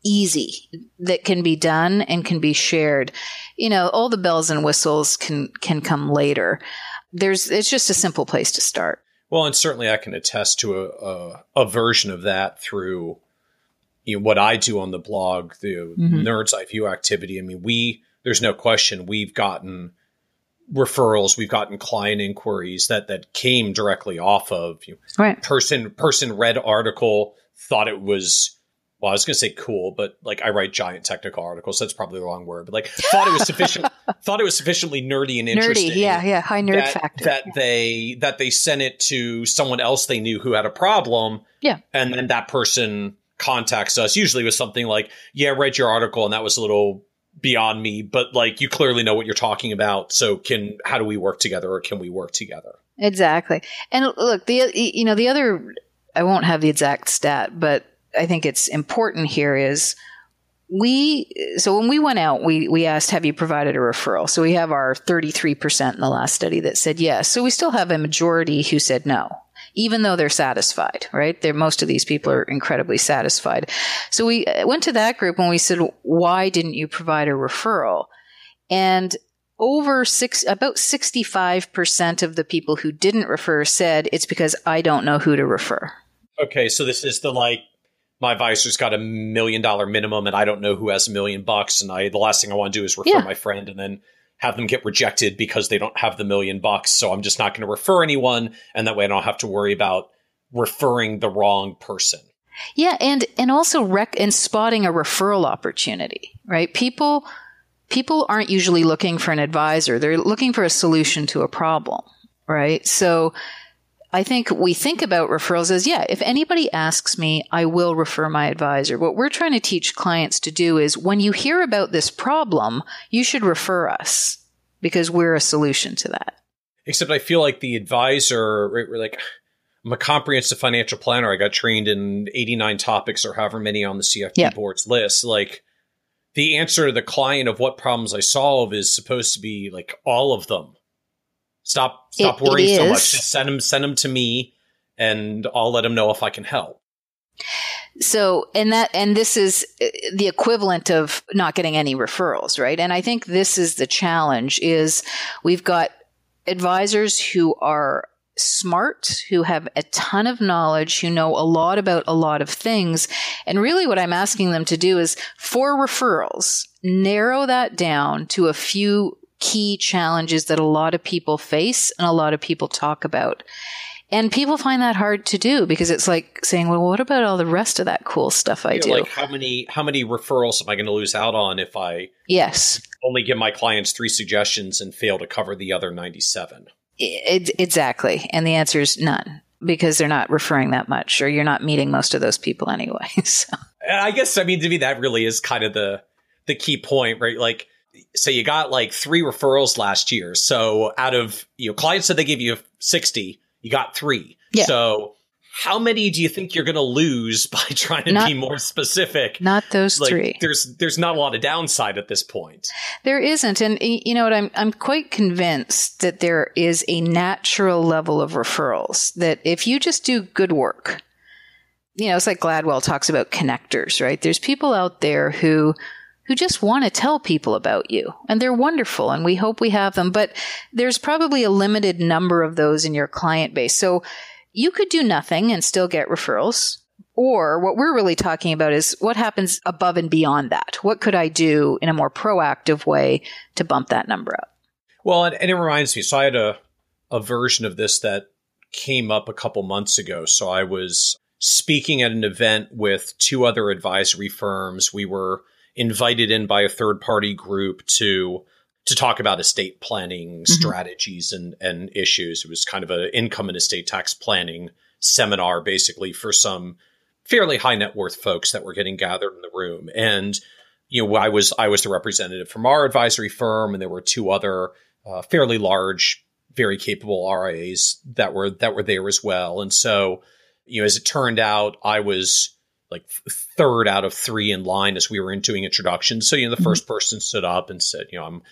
easy that can be done and can be shared. You know, all the bells and whistles can can come later there's it's just a simple place to start. Well, and certainly I can attest to a, a, a version of that through you know what I do on the blog, the mm-hmm. Nerds Eye View activity. I mean, we there's no question we've gotten referrals, we've gotten client inquiries that that came directly off of you know, right. person person read article, thought it was well, I was going to say cool, but like I write giant technical articles. So that's probably the wrong word, but like thought it was sufficient, (laughs) thought it was sufficiently nerdy and interesting. Nerdy, yeah, yeah, high nerd that, factor. That they that they sent it to someone else they knew who had a problem. Yeah, and then that person contacts us usually with something like, "Yeah, read your article, and that was a little beyond me, but like you clearly know what you're talking about. So can how do we work together, or can we work together?" Exactly. And look, the you know the other I won't have the exact stat, but I think it's important here is we so when we went out we we asked have you provided a referral so we have our 33% in the last study that said yes so we still have a majority who said no even though they're satisfied, right? They're, most of these people are incredibly satisfied. So we uh, went to that group and we said, why didn't you provide a referral? And over six, about 65% of the people who didn't refer said it's because I don't know who to refer. Okay. So this is the like, my advisor's got a million dollar minimum and I don't know who has a million bucks. And I, the last thing I want to do is refer yeah. my friend and then have them get rejected because they don't have the million bucks. So I'm just not going to refer anyone. And that way I don't have to worry about referring the wrong person. Yeah. And, and also rec and spotting a referral opportunity, right? People, people aren't usually looking for an advisor. They're looking for a solution to a problem, right? So I think we think about referrals as, yeah, if anybody asks me, I will refer my advisor. What we're trying to teach clients to do is when you hear about this problem, you should refer us because we're a solution to that. Except I feel like the advisor, right, we're like, I'm a comprehensive financial planner. I got trained in 89 topics or however many on the CFP yep. board's list. Like the answer to the client of what problems I solve is supposed to be like all of them Stop stop it, worrying it so much. Just send them send them to me and I'll let them know if I can help. So, and that, and this is uh, the equivalent of not getting any referrals, right? And I think this is the challenge is we've got advisors who are smart, who have a ton of knowledge, who know a lot about a lot of things. And really what I'm asking them to do is for referrals, narrow that down to a few key challenges that a lot of people face and a lot of people talk about. And people find that hard to do because it's like saying, "Well, what about all the rest of that cool stuff I do?" Like how many how many referrals am I going to lose out on if I yes only give my clients three suggestions and fail to cover the other ninety seven? exactly, and the answer is none because they're not referring that much, or you're not meeting most of those people (laughs) anyway. so. I guess I mean to me that really is kind of the the key point, right? Like so you got like three referrals last year. So out of your know clients said they gave you 60, you got three. Yeah. So how many do you think you're going to lose (laughs) by trying to not, be more specific? Not those like, three. There's there's not a lot of downside at this point. There isn't, and you know what? I'm I'm quite convinced that there is a natural level of referrals that if you just do good work, you know, it's like Gladwell talks about connectors, right? There's people out there who who just want to tell people about you. And they're wonderful and we hope we have them, but there's probably a limited number of those in your client base. So you could do nothing and still get referrals. Or what we're really talking about is what happens above and beyond that. What could I do in a more proactive way to bump that number up? Well, and, and it reminds me, so I had a, a version of this that came up a couple months ago. So I was speaking at an event with two other advisory firms. We were invited in by a third party group to to talk about estate planning mm-hmm. strategies and and issues. It was kind of an income and estate tax planning seminar, basically for some fairly high net worth folks that were getting gathered in the room. And you know, I was I was the representative from our advisory firm, and there were two other uh, fairly large, very capable RIAs that were that were there as well. And so, you know, as it turned out, I was like third out of three in line as we were in doing introductions. So, you know, the mm-hmm. first person stood up and said, you know, I'm,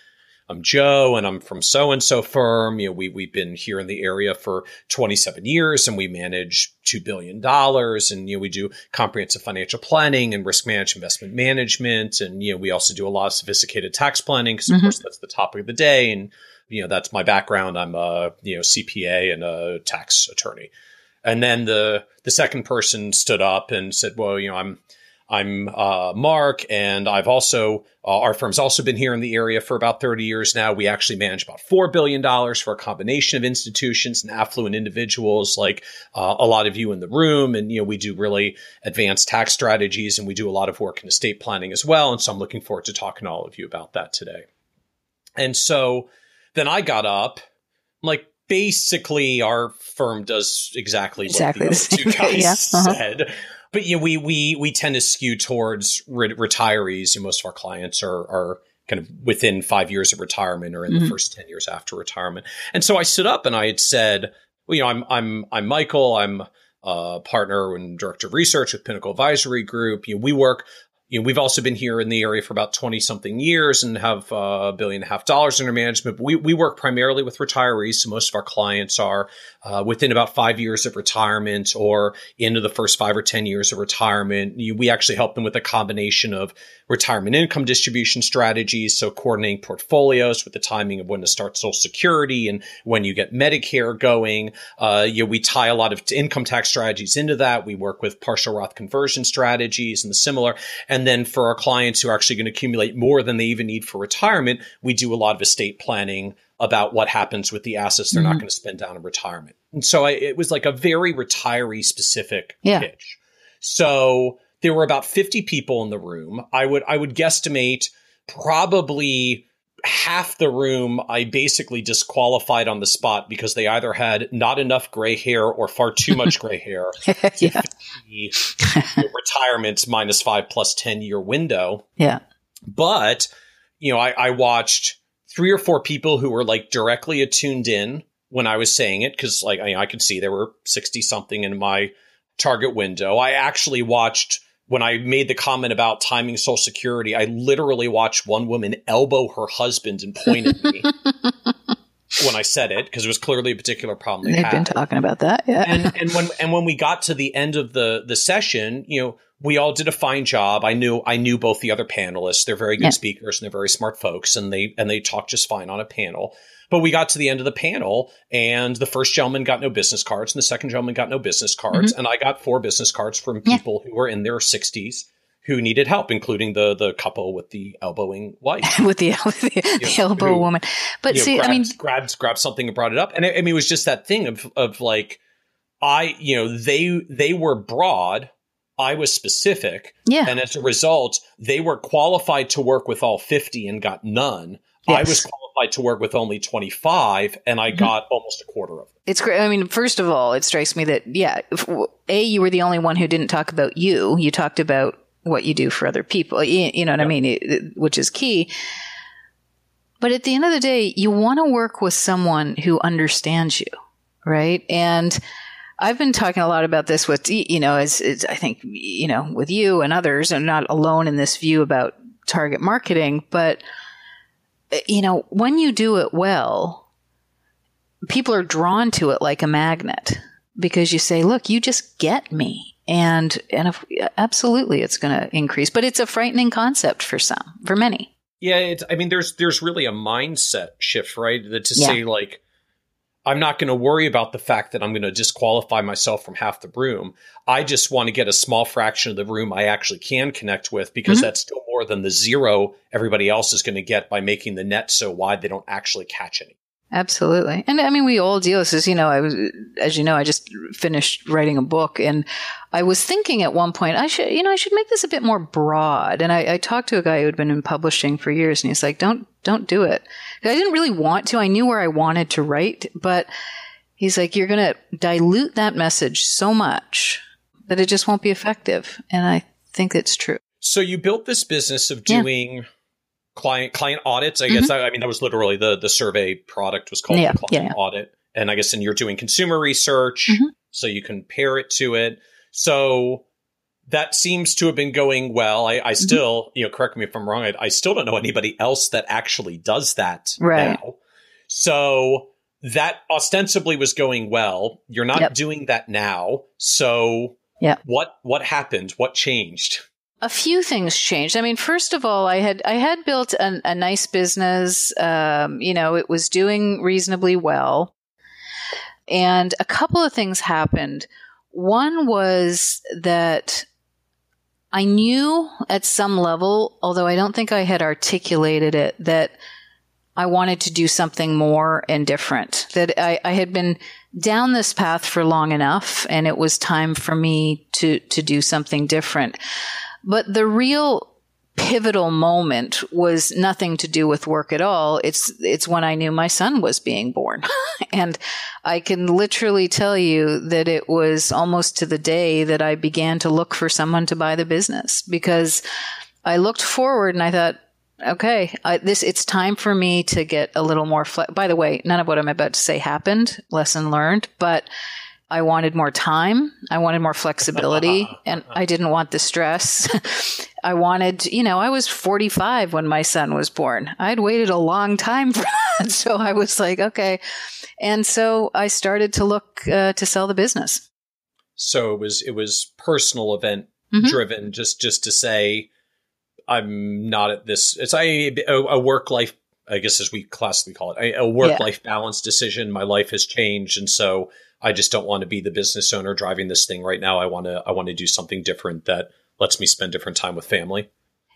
I'm Joe and I'm from so and so firm. You know, we, we've been here in the area for 27 years and we manage $2 billion. And, you know, we do comprehensive financial planning and risk management, investment management. And, you know, we also do a lot of sophisticated tax planning because, of mm-hmm. course, that's the topic of the day. And, you know, that's my background. I'm a, you know, CPA and a tax attorney. And then the the second person stood up and said, "Well, you know, I'm I'm uh, Mark, and I've also uh, our firm's also been here in the area for about 30 years now. We actually manage about four billion dollars for a combination of institutions and affluent individuals, like uh, a lot of you in the room. And you know, we do really advanced tax strategies, and we do a lot of work in estate planning as well. And so I'm looking forward to talking to all of you about that today. And so then I got up, I'm like, basically our firm does exactly, exactly what the two guys yeah. uh-huh. said. But yeah, we we we tend to skew towards re- retirees. And most of our clients are are kind of within five years of retirement or in mm-hmm. the first ten years after retirement. And so I stood up and I had said, well, you know, I'm I'm I'm Michael. I'm a partner and director of research with Pinnacle Advisory Group. You know, we work you know, we've also been here in the area for about 20 something years and have uh, a billion and a half dollars under management. We, we work primarily with retirees. So most of our clients are uh, within about five years of retirement or into the first five or 10 years of retirement. We actually help them with a combination of retirement income distribution strategies. So coordinating portfolios with the timing of when to start social security and when you get Medicare going. Uh, you know, we tie a lot of income tax strategies into that. We work with partial Roth conversion strategies and the similar. And then for our clients who are actually going to accumulate more than they even need for retirement, we do a lot of estate planning about what happens with the assets they're mm-hmm. not going to spend down in retirement. And so I, it was like a very retiree specific yeah. pitch. So there were about 50 people in the room. I would, I would guesstimate probably half the room I basically disqualified on the spot because they either had not enough gray hair or far too much (laughs) gray hair. yeah. retirement minus five plus 10 year window. Yeah. But, you know, I, I watched three or four people who were like directly attuned in when I was saying it because like I, I could see there were 60 something in my target window. I actually watched when I made the comment about timing social security, I literally watched one woman elbow her husband and point at me (laughs) when I said it because it was clearly a particular problem. They They've been talking about that, yeah. And, (laughs) and when and when we got to the end of the the session, you know, we all did a fine job. I knew I knew both the other panelists. They're very good yeah. speakers and they're very smart folks, and they and they talked just fine on a panel. But we got to the end of the panel, and the first gentleman got no business cards, and the second gentleman got no business cards, mm-hmm. and I got four business cards from people yeah. who were in their sixties who needed help, including the the couple with the elbowing wife, (laughs) with the, with the, the elbow who, woman. But see, know, grabbed, I mean, grabbed grabbed something and brought it up, and I, I mean, it was just that thing of of like, I you know they they were broad I was specific. Yeah. And as a result, they were qualified to work with all 50 and got none. Yes. I was qualified to work with only 25 and I mm-hmm. got almost a quarter of it. It's great. I mean, first of all, it strikes me that, yeah, if, A, you were the only one who didn't talk about you. You talked about what you do for other people. You, you know what yep. I mean? It, which is key. But at the end of the day, you want to work with someone who understands you, right? And I've been talking a lot about this with, you know, as, as I think, you know, with you and others. I'm not alone in this view about target marketing, but, you know, when you do it well, people are drawn to it like a magnet because you say, look, you just get me. And, and if, absolutely it's going to increase, but it's a frightening concept for some, for many. Yeah. It's, I mean, there's, there's really a mindset shift, right? That to yeah. say like, I'm not going to worry about the fact that I'm going to disqualify myself from half the room. I just want to get a small fraction of the room I actually can connect with because mm-hmm. that's still more than the zero everybody else is going to get by making the net so wide they don't actually catch any. Absolutely. And I mean, we all deal with this. You know, I was, as you know, I just finished writing a book and I was thinking at one point, I should, you know, I should make this a bit more broad. And I, I talked to a guy who had been in publishing for years and he's like, don't, don't do it. I didn't really want to. I knew where I wanted to write, but he's like, you're going to dilute that message so much that it just won't be effective. And I think it's true. So you built this business of doing yeah client client audits. I mm-hmm. guess I mean that was literally the the survey product was called yeah, client yeah, audit, and I guess and you're doing consumer research, mm-hmm. so you compare it to it. So that seems to have been going well. I, I mm-hmm. still, mm-hmm. you know, correct me if I'm wrong. I, I, still don't know anybody else that actually does that right. now. So that ostensibly was going well. You're not yep. doing that now. So yeah. what what happened? What changed? A few things changed. I mean, first of all, I had I had built an, a nice business. Um, you know, it was doing reasonably well, and a couple of things happened. One was that I knew at some level, although I don't think I had articulated it, that I wanted to do something more and different. That I, I had been down this path for long enough, and it was time for me to to do something different. But the real pivotal moment was nothing to do with work at all. It's it's when I knew my son was being born. (laughs) and I can literally tell you that it was almost to the day that I began to look for someone to buy the business because I looked forward and I thought okay, I, this it's time for me to get a little more. Fle- By the way, none of what I'm about to say happened. Lesson learned, but I wanted more time. I wanted more flexibility (laughs) and I didn't want the stress. (laughs) I wanted, you know, I was 45 when my son was born. I'd waited a long time (laughs) for that. So I was like, okay. And so I started to look uh, to sell the business. So it was, it was personal event mm-hmm. driven just, just to say, I'm not at this, it's a, a work life I guess as we classically call it, a, work life yeah. balance decision. My life has changed, and so I just don't want to be the business owner driving this thing right now. I want to I want to do something different that lets me spend different time with family.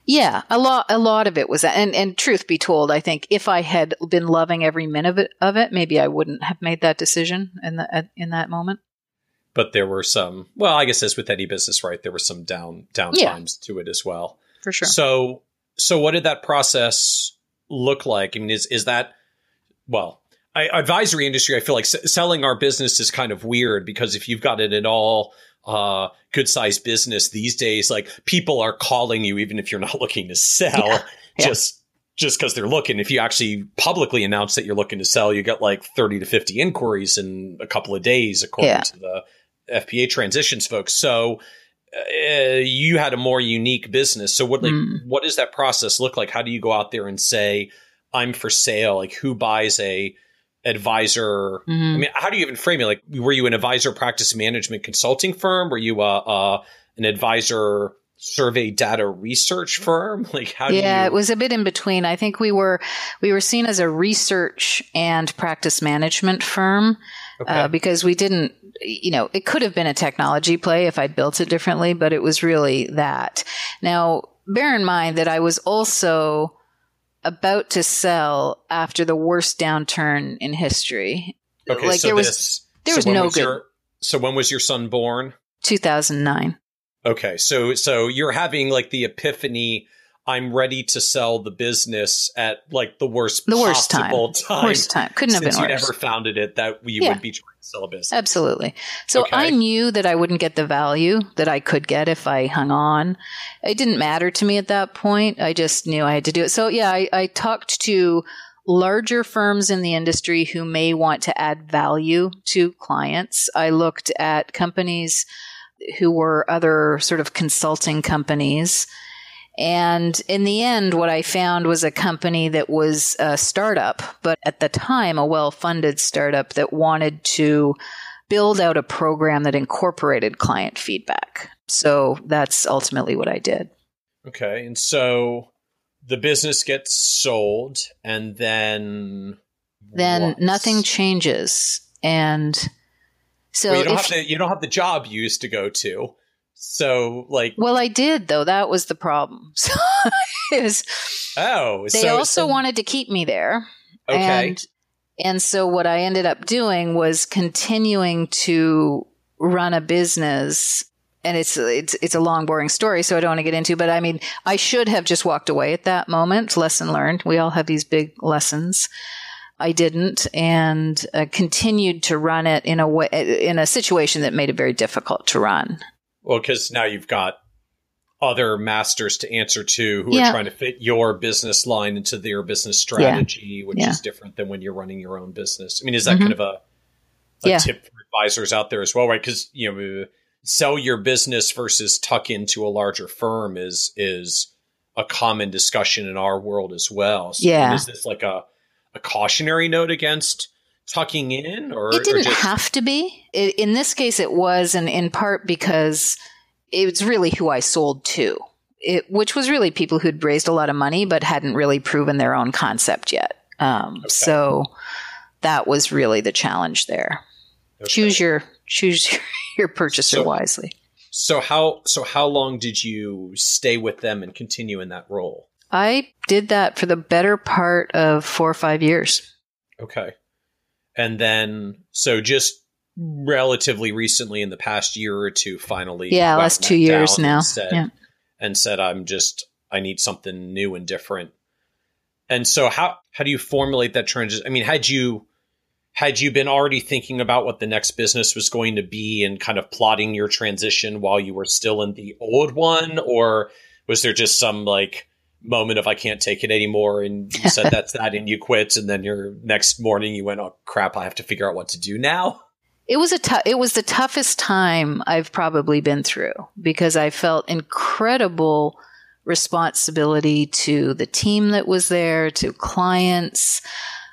Yeah, a lot a lot of it was that. And and truth be told, I think if I had been loving every minute of it, of it maybe I wouldn't have made that decision in the in that moment. But there were some well, I guess as with any business, right? There were some down down yeah. times to it as well. For sure. So so what did that process look like? I mean, is is that well? I, advisory industry, I feel like s- selling our business is kind of weird because if you've got it at all uh, good sized business these days, like people are calling you even if you're not (laughs) looking to sell, yeah. (laughs) Yeah. just just because they're looking. If you actually publicly announce that you're looking to sell, you get like 30 to 50 inquiries in a couple of days, according yeah. to the FPA transitions folks. So uh, you had a more unique business. So what like mm. what does that process look like? How do you go out there and say I'm for sale? Like who buys a advisor? Mm-hmm. I mean, how do you even frame it? Like, were you an advisor practice management consulting firm? Were you uh, uh, an advisor survey data research firm? (laughs) Like, how? Yeah, you- it was a bit in between. I think we were we were seen as a research and practice management firm. Uh, okay. Uh, because we didn't, you know, it could have been a technology play if I'd built it differently, but it was really that. Now, bear in mind that I was also about to sell after the worst downturn in history. Okay, like so there was this, there was so no was good. Your, so when was your son born? 2009. Okay, so so you're having like the epiphany. I'm ready to sell the business at like the worst the worst time. time. Worst time couldn't have been worse. you never founded it that you yeah. would be trying to sell a business. Absolutely. So okay. I knew that I wouldn't get the value that I could get if I hung on. It didn't matter to me at that point. I just knew I had to do it. So yeah, I, I talked to larger firms in the industry who may want to add value to clients. I looked at companies who were other sort of consulting companies. And in the end, what I found was a company that was a startup, but at the time, a well funded startup that wanted to build out a program that incorporated client feedback. So that's ultimately what I did. Okay. And so the business gets sold and then. Then what? nothing changes. And so well, you don't if, have the you don't have the job you used to go to. So like Well, I did though. That was the problem. (laughs) So was, Oh, they so, also so, wanted to keep me there. Okay. And and so what I ended up doing was continuing to run a business and it's it's it's a long boring story so I don't want to get into but I mean I should have just walked away at that moment lesson learned we all have these big lessons I didn't and uh, continued to run it in a way in a situation that made it very difficult to run. Well, because now you've got other masters to answer to who yeah. are trying to fit your business line into their business strategy, yeah. which yeah. is different than when you're running your own business. I mean, is that mm-hmm. kind of a, a tip for advisors out there as well, right? Because you know, sell your business versus tuck into a larger firm is is a common discussion in our world as well. So, yeah, is this like a a cautionary note against tucking in or it didn't or just- have to be it, in this case it was and in part because it was really who i sold to it, which was really people who'd raised a lot of money but hadn't really proven their own concept yet um, okay. so that was really the challenge there okay. choose your choose your, (laughs) your purchaser so, wisely so how so how long did you stay with them and continue in that role I did that for the better part of four or five years. Okay. And then, so just relatively recently in the past year or two, finally. Yeah, last two years now. And said, yeah. and said, I'm just, I need something new and different. And so how, how do you formulate that transition? I mean, had you, had you been already thinking about what the next business was going to be and kind of plotting your transition while you were still in the old one? Or was there just some like, moment of I can't take it anymore, and you said that's that, and you quit, and then your next morning you went, oh crap, I have to figure out what to do now. It was a t- it was the toughest time I've probably been through because I felt incredible responsibility to the team that was there, to clients.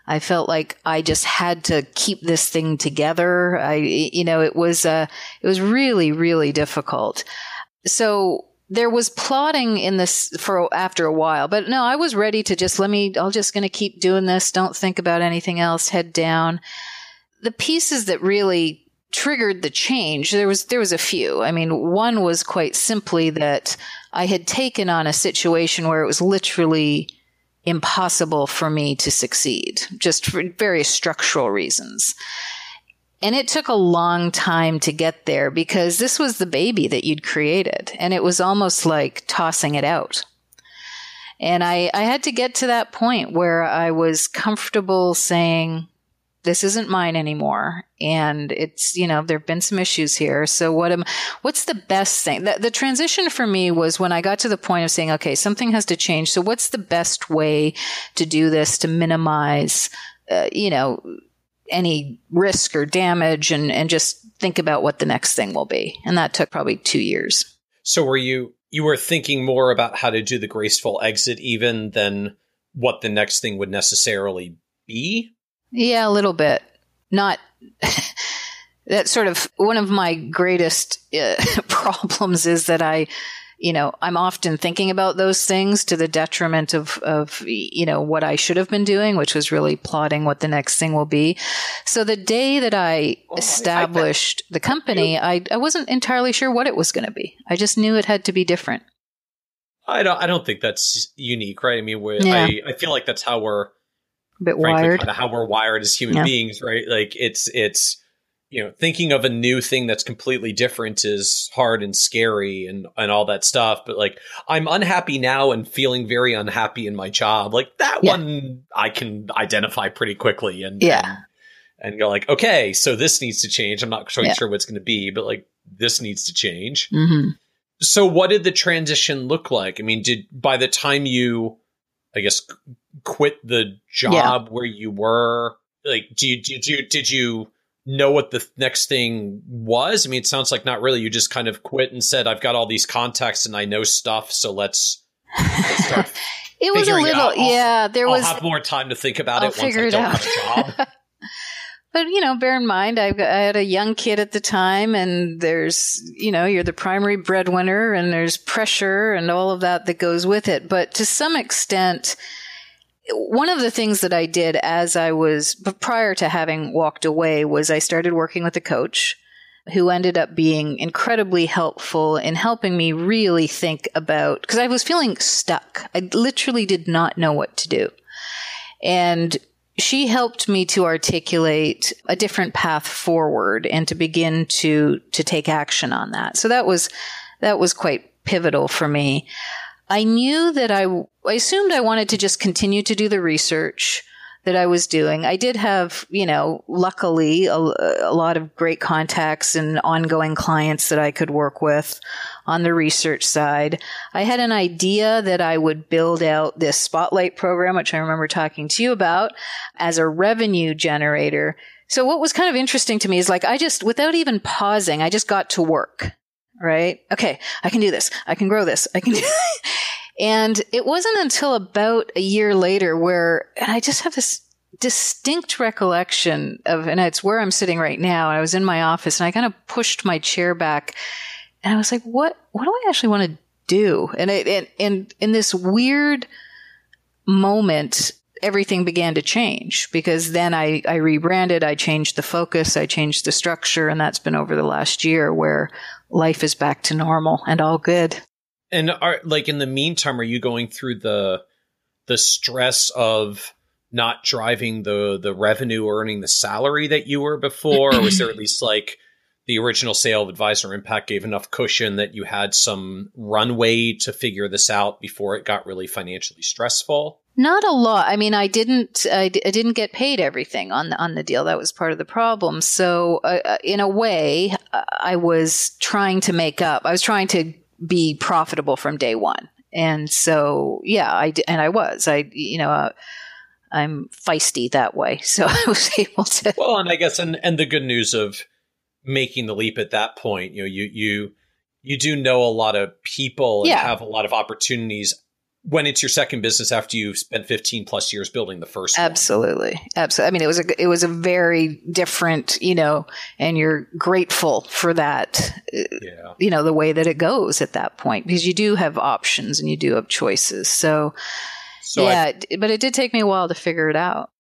I felt like I just had to keep this thing together. I, you know, it was, uh, it was really, really difficult. So there was plotting in this for after a while, but no, I was ready to just let me, I'm just going to keep doing this. Don't think about anything else. Head down. The pieces that really triggered the change, there was, there was a few. I mean, one was quite simply that I had taken on a situation where it was literally impossible for me to succeed, just for various structural reasons. And it took a long time to get there because this was the baby that you'd created. And it was almost like tossing it out. And I, I had to get to that point where I was comfortable saying, this isn't mine anymore. And it's, you know, there have been some issues here. So what am, what's the best thing? The, the transition for me was when I got to the point of saying, okay, something has to change. So what's the best way to do this to minimize, uh, you know, any risk or damage and, and just think about what the next thing will be. And that took probably two years. So were you, you were thinking more about how to do the graceful exit even than what the next thing would necessarily be? Yeah, a little bit. Not, (laughs) that sort of one of my greatest uh, (laughs) problems is that I, you know, I'm often thinking about those things to the detriment of, of, you know, what I should have been doing, which was really plotting what the next thing will be. So the day that I oh, well, established I, the company, I, I wasn't entirely sure what it was going to be. I just knew it had to be different. I don't, I don't think that's unique, right? I mean, yeah. I, I feel like that's how we're, a bit frankly, wired. Kind of how we're wired as human yeah. beings, right? Like it's, it's, you know, thinking of a new thing that's completely different is hard and scary and, and all that stuff. But like, I'm unhappy now and feeling very unhappy in my job. Like that yeah. one I can identify pretty quickly and, yeah. and, and go like, okay, so this needs to change. I'm not quite yeah. sure what's going to be, but like this needs to change. Mm-hmm. So what did the transition look like? I mean, did by the time you, I guess, quit the job yeah. where you were, like, do you, did you, did you, know what the next thing was? I mean, it sounds like not really. You just kind of quit and said, "I've got all these contacts and I know stuff, so let's." let's start (laughs) it was a little, yeah. There I'll was have more time to think about I'll it once I don't out. have a job. (laughs) but you know, bear in mind, I've got, I had a young kid at the time, and there's, you know, you're the primary breadwinner, and there's pressure and all of that that goes with it. But to some extent, one of the things that I did as I was prior to having walked away was I started working with a coach who ended up being incredibly helpful in helping me really think about because I was feeling stuck. I literally did not know what to do. And she helped me to articulate a different path forward and to begin to to take action on that. So that was that was quite pivotal for me. I knew that I, I assumed I wanted to just continue to do the research that I was doing. I did have, you know, luckily a, a, lot of great contacts and ongoing clients that I could work with on the research side. I had an idea that I would build out this spotlight program, which I remember talking to you about as a revenue generator. So what was kind of interesting to me is like, I just, without even pausing, I just got to work right? Okay, I can do this. I can grow this. I can do (laughs) And it wasn't until about a year later where, and I just have this distinct recollection of, and it's where I'm sitting right now. I was in my office and I kind of pushed my chair back and I was like, what, what do I actually want to do? And it, and, and in this weird moment, everything began to change because then I, I rebranded, I changed the focus, I changed the structure, and that's been over the last year where life is back to normal and all good. And are like in the meantime, are you going through the the stress of not driving the the revenue or earning the salary that you were before, or was there at (clears throat) least like the original sale of Advisor Impact gave enough cushion that you had some runway to figure this out before it got really financially stressful? Not a lot. I mean, I didn't. I d- I didn't get paid everything on the on the deal. That was part of the problem. So, uh, uh in a way, I was trying to make up. I was trying to be profitable from day one. And so, yeah, I and I was. I you know. Uh, I'm feisty that way, (laughs) so I was able to. Well, and I guess, and and the good news of making the leap at that point, you know, you you you do know a lot of people and Yeah. have a lot of opportunities when it's your second business after you've spent 15 plus years building the first one. Absolutely. Absolutely. I mean, it was a, it was a very different, you know, and you're grateful for that, uh, Yeah. you know, the way that it goes at that point because you do have options and you do have choices. So, So yeah, I've, but it did take me a while to figure it out.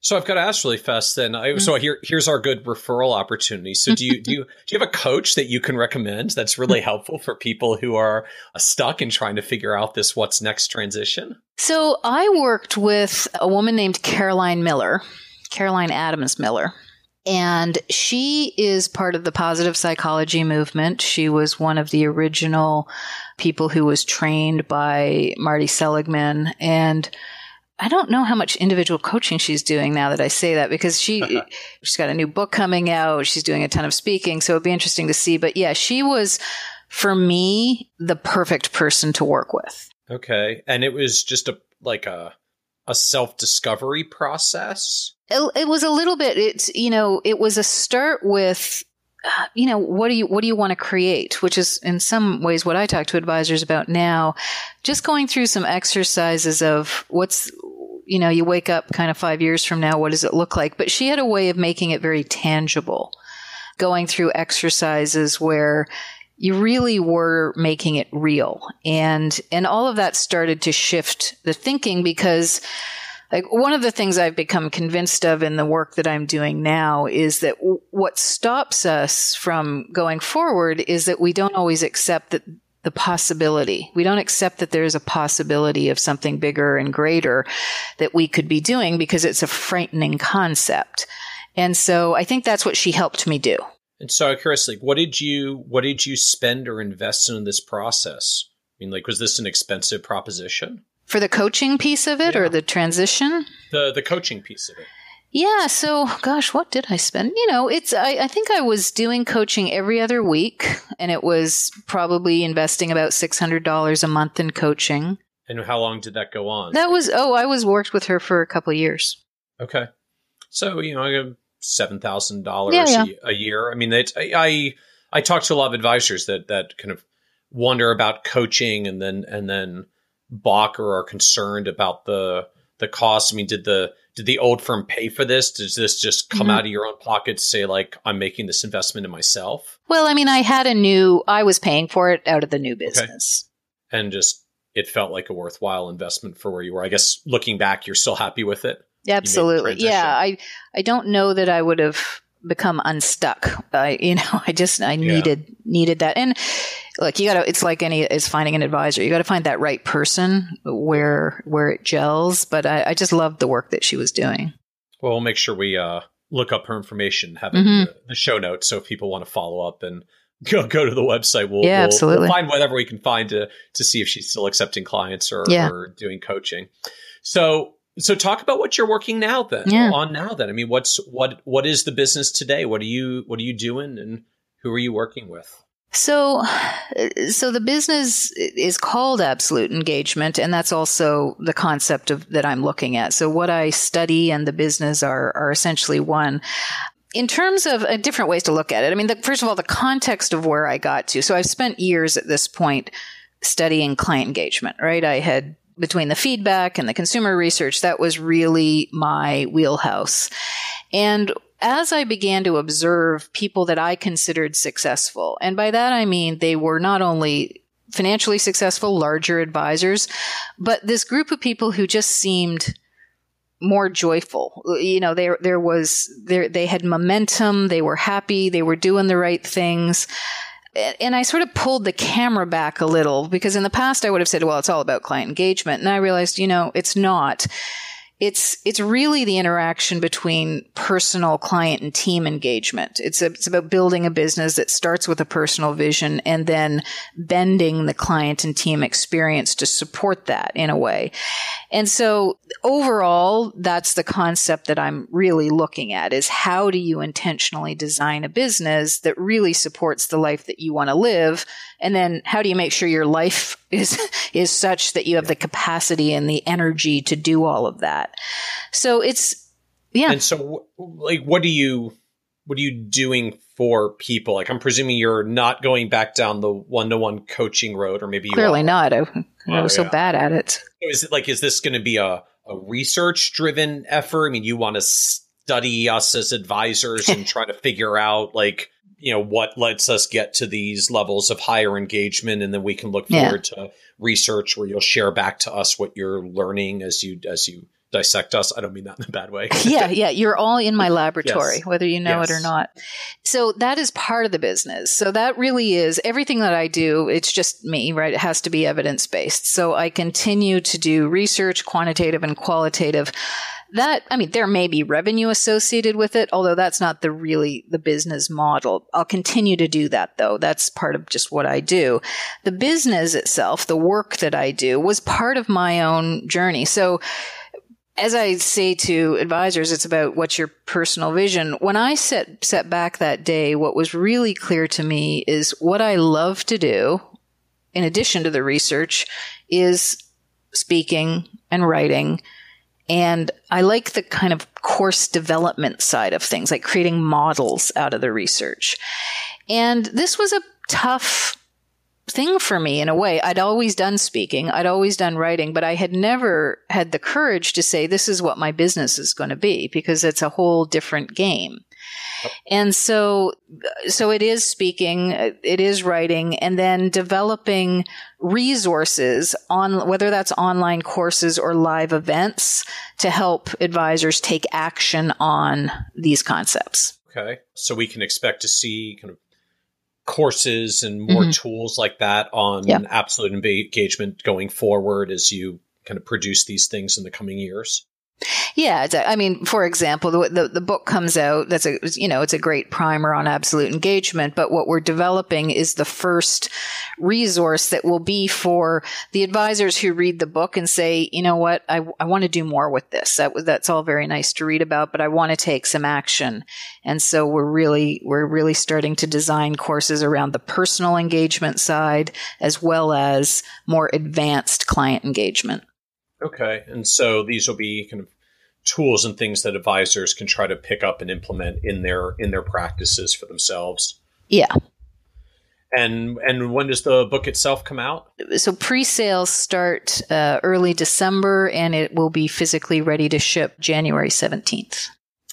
So I've got to ask really fast then. I, Mm-hmm. So here here's our good referral opportunity. So do you do you do you have a coach that you can recommend that's really helpful for people who are uh, stuck in trying to figure out this what's next transition? So I worked with a woman named Caroline Miller, Caroline Adams Miller. And she is part of the positive psychology movement. She was one of the original people who was trained by Marty Seligman. And I don't know how much individual coaching she's doing now that I say that because she (laughs) she's got a new book coming out. She's doing a ton of speaking, so it'd be interesting to see. But yeah, she was for me the perfect person to work with. Okay. And it was just a like a a self-discovery process. it, it was a little bit it's you know it was a start with uh, you know what do you what do you want to create which is in some ways what i talk to advisors about now just going through some exercises of what's you know you wake up kind of 5 years from now what does it look like? But she had a way of making it very tangible going through exercises where you really were making it real. And and all of that started to shift the thinking because like one of the things I've become convinced of in the work that I'm doing now is that w- what stops us from going forward is that we don't always accept that the possibility. We don't accept that there's a possibility of something bigger and greater that we could be doing because it's a frightening concept. And so I think that's what she helped me do. And so I'm curious, like, what did you what did you spend or invest in this process? I mean, like, was this an expensive proposition? For the coaching piece of it Yeah. or the transition? The the coaching piece of it. Yeah, so gosh, what did I spend? You know, it's I, I think I was doing coaching every other week and it was probably investing about six hundred dollars a month in coaching. And how long did that go on? That was oh, I was worked with her for a couple of years. Okay. So, you know, I got seven thousand Yeah, dollars yeah. a year. I mean, it's, I, I I talk to a lot of advisors that that kind of wonder about coaching and then and then balk or are concerned about the the cost. I mean, did the did the old firm pay for this? Does this just come Mhm. out of your own pocket say like I'm making this investment in myself Well, I mean, I had a new I was paying for it out of the new business. and just it felt like a worthwhile investment for where you were? I guess looking back, you're still happy with it. Absolutely. Yeah, I I don't know that I would have become unstuck. I you know, (laughs) I just I needed needed that. And look, you got to it's like any is finding an advisor. You got to find that right person where where it gels, but I, I just loved the work that she was doing. Well, we'll make sure we uh, look up her information, have it Mhm. in the, the show notes, so if people want to follow up and (laughs) go go to the website, we'll, Yeah, we'll, absolutely. we'll find whatever we can find to to see if she's still accepting clients or, Yeah. or doing coaching. So so talk about what you're working now then Yeah. on now then. I mean, what's what what is the business today? What are you what are you doing and who are you working with? So, so the business is called absolute engagement, and that's also the concept of that I'm looking at. So, what I study and the business are are essentially one. In terms of uh, different ways to look at it, I mean, the, first of all, the context of where I got to. So, I've spent years at this point studying client engagement. Right, I had between the feedback and the consumer research, that was really my wheelhouse. And as I began to observe people that I considered successful, and by that I mean they were not only financially successful, larger advisors, but this group of people who just seemed more joyful. You know, there there was there they had momentum, they were happy, they were doing the right things. And I sort of pulled the camera back a little because in the past I would have said, well, it's all about client engagement. And I realized, you know, it's not it's it's really the interaction between personal client and team engagement. It's a, it's about building a business that starts with a personal vision and then bending the client and team experience to support that in a way. And so overall, that's the concept that I'm really looking at is how do you intentionally design a business that really supports the life that you want to live? And then how do you make sure your life is, (laughs) is such that you have the capacity and the energy to do all of that? So it's, yeah. And so, like, what do you what are you doing for people? Like, I'm presuming you're not going back down the one to one coaching road, or maybe you clearly are. not. I, I oh, was so bad at it. Is it like, is this going to be a, a research driven effort? I mean, you want to study us as advisors and (laughs) try to figure out like, you know, what lets us get to these levels of higher engagement. And then we can look forward yeah. to research where you'll share back to us what you're learning as you, as you dissect us. I don't mean that in a bad way. (laughs) yeah, yeah. You're all in my laboratory, yes. whether you know yes. it or not. So that is part of the business. So that really is everything that I do. It's just me, right? It has to be evidence based. So I continue to do research, quantitative and qualitative. That, I mean, there may be revenue associated with it, although that's not the really the business model. I'll continue to do that though. That's part of just what I do. The business itself, the work that I do was part of my own journey. So, as I say to advisors, it's about what's your personal vision. When I set, set back that day, what was really clear to me is what I love to do, in addition to the research, is speaking and writing. And I like the kind of course development side of things, like creating models out of the research. And this was a tough thing for me in a way. I'd always done speaking, I'd always done writing, but I had never had the courage to say, this is what my business is going to be because it's a whole different game. And so, so it is speaking, it is writing, and then developing resources on whether that's online courses or live events to help advisors take action on these concepts. Okay. So we can expect to see kind of courses and more mm-hmm. tools like that on yep. absolute engagement going forward as you kind of produce these things in the coming years? Yeah, I mean, for example, the, the, the book comes out. That's a you know it's a great primer on absolute engagement. But what we're developing is the first resource that will be for the advisors who read the book and say, you know what, I, I want to do more with this. That that's all very nice to read about, but I want to take some action. And so we're really we're really starting to design courses around the personal engagement side as well as more advanced client engagement. Okay. And so these will be kind of tools and things that advisors can try to pick up and implement in their in their practices for themselves. Yeah. And and when does the book itself come out? So pre-sales start uh, early December, and it will be physically ready to ship January seventeenth.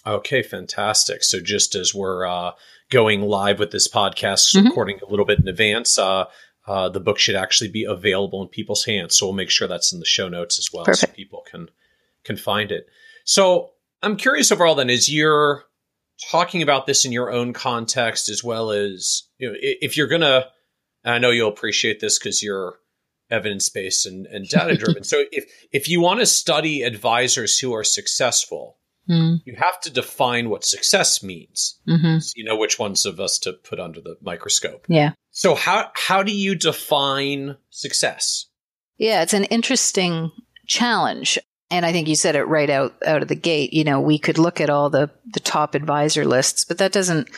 Okay, fantastic. So just as we're uh, going live with this podcast, mm-hmm. recording a little bit in advance, uh, uh, the book should actually be available in people's hands. So we'll make sure that's in the show notes as well, Perfect. so people can can find it. So I'm curious overall. Then, as you're talking about this in your own context, as well as you know, if you're gonna, I know you'll appreciate this because you're evidence based and, and (laughs) data driven. so if if you want to study advisors who are successful, Mm. You have to define what success means. Mm-hmm. So you know which ones of us to put under the microscope. Yeah. So how how do you define success? Yeah, it's an interesting challenge. And I think you said it right out out of the gate. You know, we could look at all the the top advisor lists, but that doesn't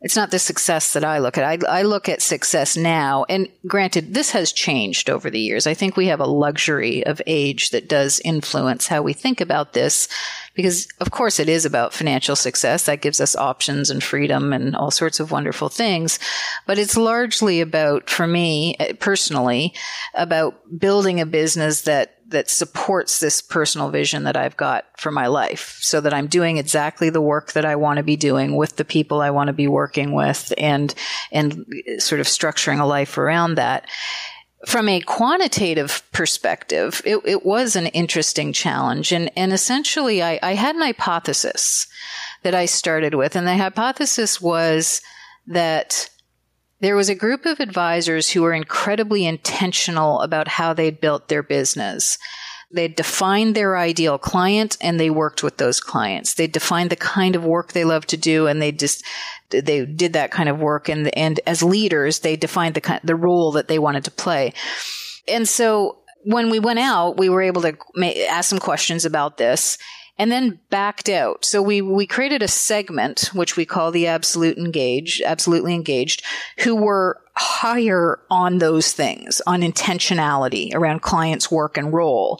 it's not the success that I look at. I, I, look at success now. And granted, this has changed over the years. I think we have a luxury of age that does influence how we think about this because, of course, it is about financial success. That gives us options and freedom and all sorts of wonderful things. But it's largely about, for me eh, personally, about building a business that that supports this personal vision that I've got for my life so that I'm doing exactly the work that I want to be doing with the people I want to be working with and, and sort of structuring a life around that. From a quantitative perspective, it, it was an interesting challenge. And, and essentially I, I had an hypothesis that I started with. And the hypothesis was that there was a group of advisors who were incredibly intentional about how they built their business. They defined their ideal client and they worked with those clients. They defined the kind of work they love to do and they just, they did that kind of work. And, and as leaders, they defined the kind, the role that they wanted to play. And so when we went out, we were able to ask some questions about this and then backed out. So we, we created a segment, which we call the absolute engaged, absolutely engaged, who were higher on those things, on intentionality around clients' work and role.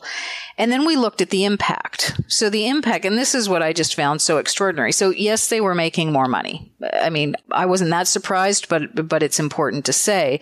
And then we looked at the impact. So the impact, and this is what I just found so extraordinary. So yes, they were making more money. I mean, I wasn't that surprised, but, but it's important to say.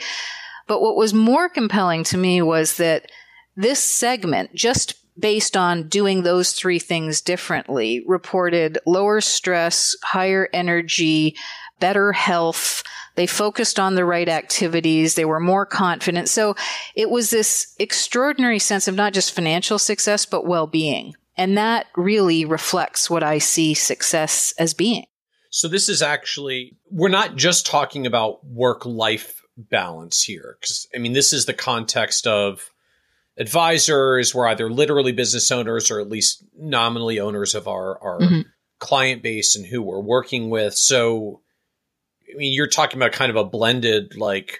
But what was more compelling to me was that this segment, just based on doing those three things differently, reported lower stress, higher energy, better health. They focused on the right activities. They were more confident. So it was this extraordinary sense of not just financial success, but well-being. And that really reflects what I see success as being. So this is actually, we're not just talking about work life balance here. Cause I mean, this is the context of advisors. We're either literally business owners or at least nominally owners of our, our mm-hmm. client base and who we're working with. So I mean, you're talking about kind of a blended like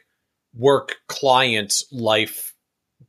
work client life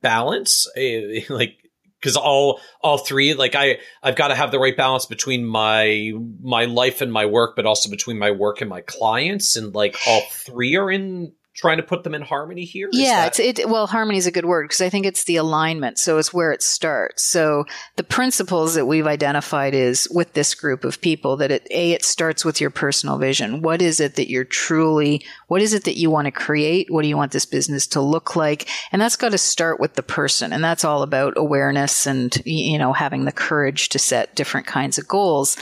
balance, eh, (laughs) like because all all three like I I've got to have the right balance between my my life and my work, but also between my work and my clients, and like all three are in trying to put them in harmony here? Is yeah, that- it's it. Well, harmony is a good word because I think it's the alignment. So it's where it starts. So the principles that we've identified is with this group of people that it a it starts with your personal vision. What is it that you're truly? What is it that you want to create? What do you want this business to look like? And that's got to start with the person, and that's all about awareness and you know having the courage to set different kinds of goals.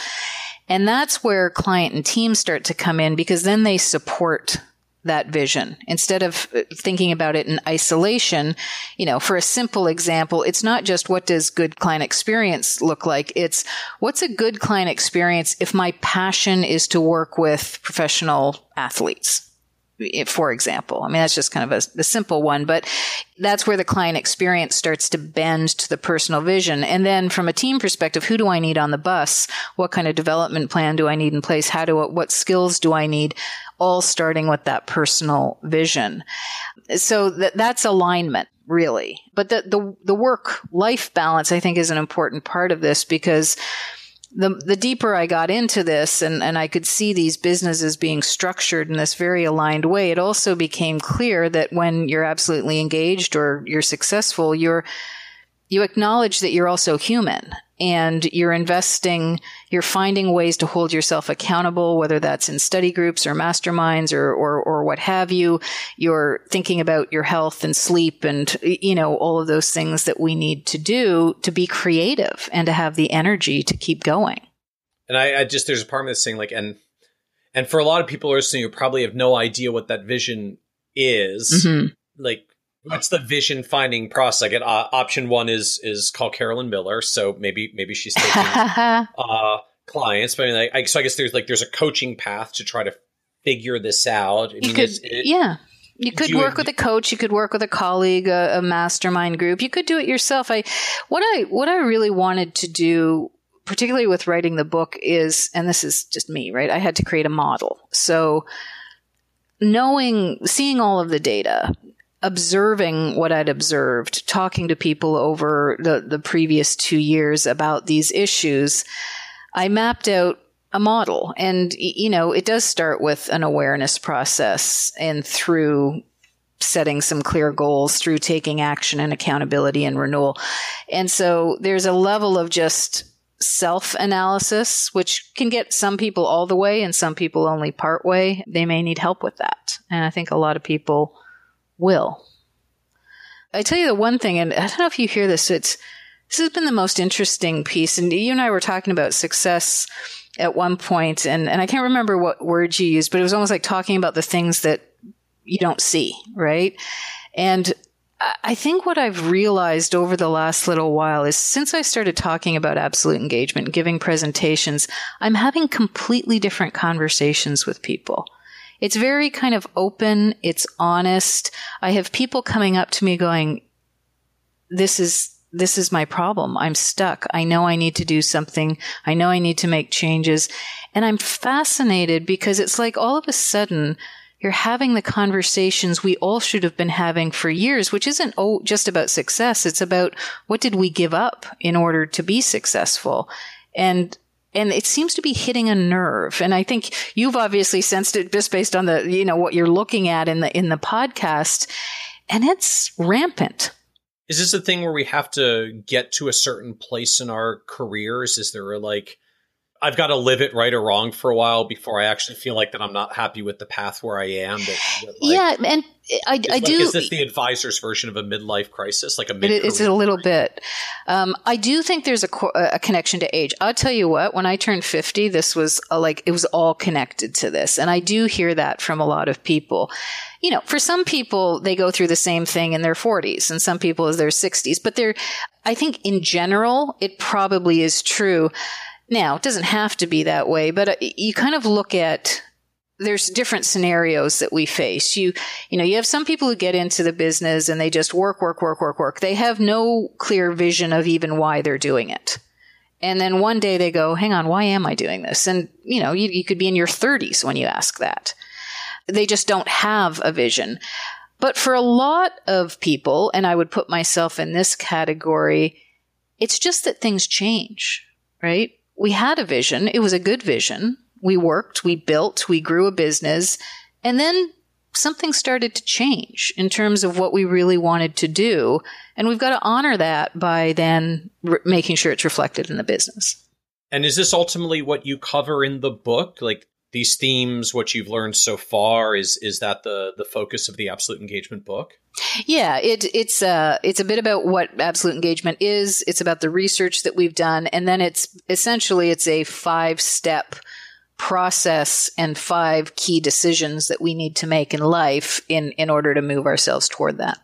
And that's where client and team start to come in because then they support that vision instead of thinking about it in isolation. You know, for a simple example, it's not just what does good client experience look like? It's what's a good client experience if my passion is to work with professional athletes? Eh, for example. I mean, that's just kind of a, a, simple one, but that's where the client experience starts to bend to the personal vision. And then from a team perspective, who do I need on the bus? What kind of development plan do I need in place? How do, what skills do I need? all starting with that personal vision. So that, that's alignment really. But the, the, the work life balance, I think is an important part of this because the, the deeper I got into this and, and I could see these businesses being structured in this very aligned way, it also became clear that when you're absolutely engaged or you're successful, you're, you acknowledge that you're also human and you're investing, you're finding ways to hold yourself accountable, whether that's in study groups or masterminds or, or, or what have you. You're thinking about your health and sleep and, you know, all of those things that we need to do to be creative and to have the energy to keep going. And I, I just, there's a part of this saying like, and, and for a lot of people are listening who probably have no idea what that vision is, mm-hmm. like What's the vision finding process? I get uh, option one is is call Carolyn Miller, so maybe maybe she's (laughs) taking uh, clients. But I mean, like, I, so I guess there's like there's a coaching path to try to figure this out. I you mean, could, it, yeah. You could you, work with a coach. You could work with a colleague, a, a mastermind group. You could do it yourself. I what I what I really wanted to do particularly with writing the book is and this is just me right i had to create a model so knowing seeing all of the data observing what I'd observed, talking to people over the, the previous two years about these issues, I mapped out a model. And, you know, it does start with an awareness process and through setting some clear goals, through taking action and accountability and renewal. And so there's a level of just self analysis, which can get some people all the way and some people only part way. They may need help with that. And I think a lot of people will. I tell you the one thing, and I don't know if you hear this, it's this has been the most interesting piece. And you and I were talking about success at one point, and, and I can't remember what words you used, but it was almost like talking about the things that you don't see, right? And I think what I've realized over the last little while is since I started talking about absolute engagement, giving presentations, I'm having completely different conversations with people. It's very kind of open. It's honest. I have people coming up to me going, this is, this is my problem. I'm stuck. I know I need to do something. I know I need to make changes. And I'm fascinated because it's like all of a sudden you're having the conversations we all should have been having for years, which isn't oh, just about success. It's about what did we give up in order to be successful? And and it seems to be hitting a nerve. And I think you've obviously sensed it just based on the, you know, what you're looking at in the, in the podcast. And it's rampant. Is this a thing where we have to get to a certain place in our careers? Is there a like, I've got to live it right or wrong for a while before I actually feel like that I'm not happy with the path where I am. That, that like, yeah, and I, I like, do. Is this the advisor's version of a midlife crisis, like a mid? It's a little bit. Um, I do think there's a, a, connection to age. I'll tell you what. When I turned 50, this was a, like it was all connected to this, and I do hear that from a lot of people. You know, for some people, they go through the same thing in their 40s, and some people is their 60s. But they're, I think, in general, it probably is true now, it doesn't have to be that way, but uh, you kind of look at there's different scenarios that we face. You, you know, you have some people who get into the business and they just work, work, work, work, work. They have no clear vision of even why they're doing it. And then one day they go, hang on, why am I doing this? And, you know, you, you could be in your 30s when you ask that. They just don't have a vision. But for a lot of people, and I would put myself in this category, it's just that things change, right? We had a vision. It was a good vision. We worked, we built, we grew a business, and then something started to change in terms of what we really wanted to do. And we've got to honor that by then re- making sure it's reflected in the business. And is this ultimately what you cover in the book? Like these themes, what you've learned so far, is is that the the focus of the absolute engagement book? Yeah, it, it's uh, it's a bit about what absolute engagement is. It's about the research that we've done, and then it's essentially it's a five step process and five key decisions that we need to make in life in in order to move ourselves toward that.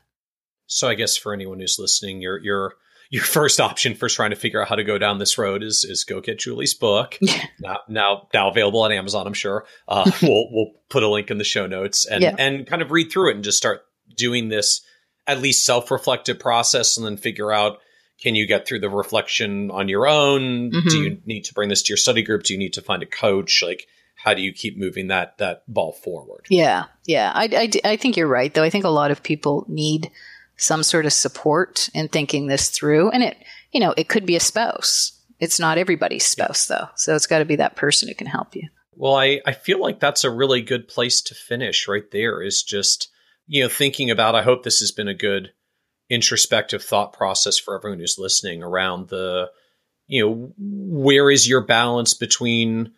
So I guess for anyone who's listening, you're you're your first option for trying to figure out how to go down this road is is go get Julie's book. (laughs) now, now, now available on Amazon, I'm sure. Uh, (laughs) we'll we'll put a link in the show notes and yeah. and kind of read through it and just start doing this at least self reflective process, and then figure out can you get through the reflection on your own? Mm-hmm. Do you need to bring this to your study group? Do you need to find a coach? Like how do you keep moving that that ball forward? Yeah, yeah. I, I, I think you're right, though. I think a lot of people need some sort of support in thinking this through. And it, you know, it could be a spouse. It's not everybody's spouse though. So it's got to be that person who can help you. Well, I, I feel like that's a really good place to finish right there is just, you know, thinking about, I hope this has been a good introspective thought process for everyone who's listening around the, you know, where is your balance between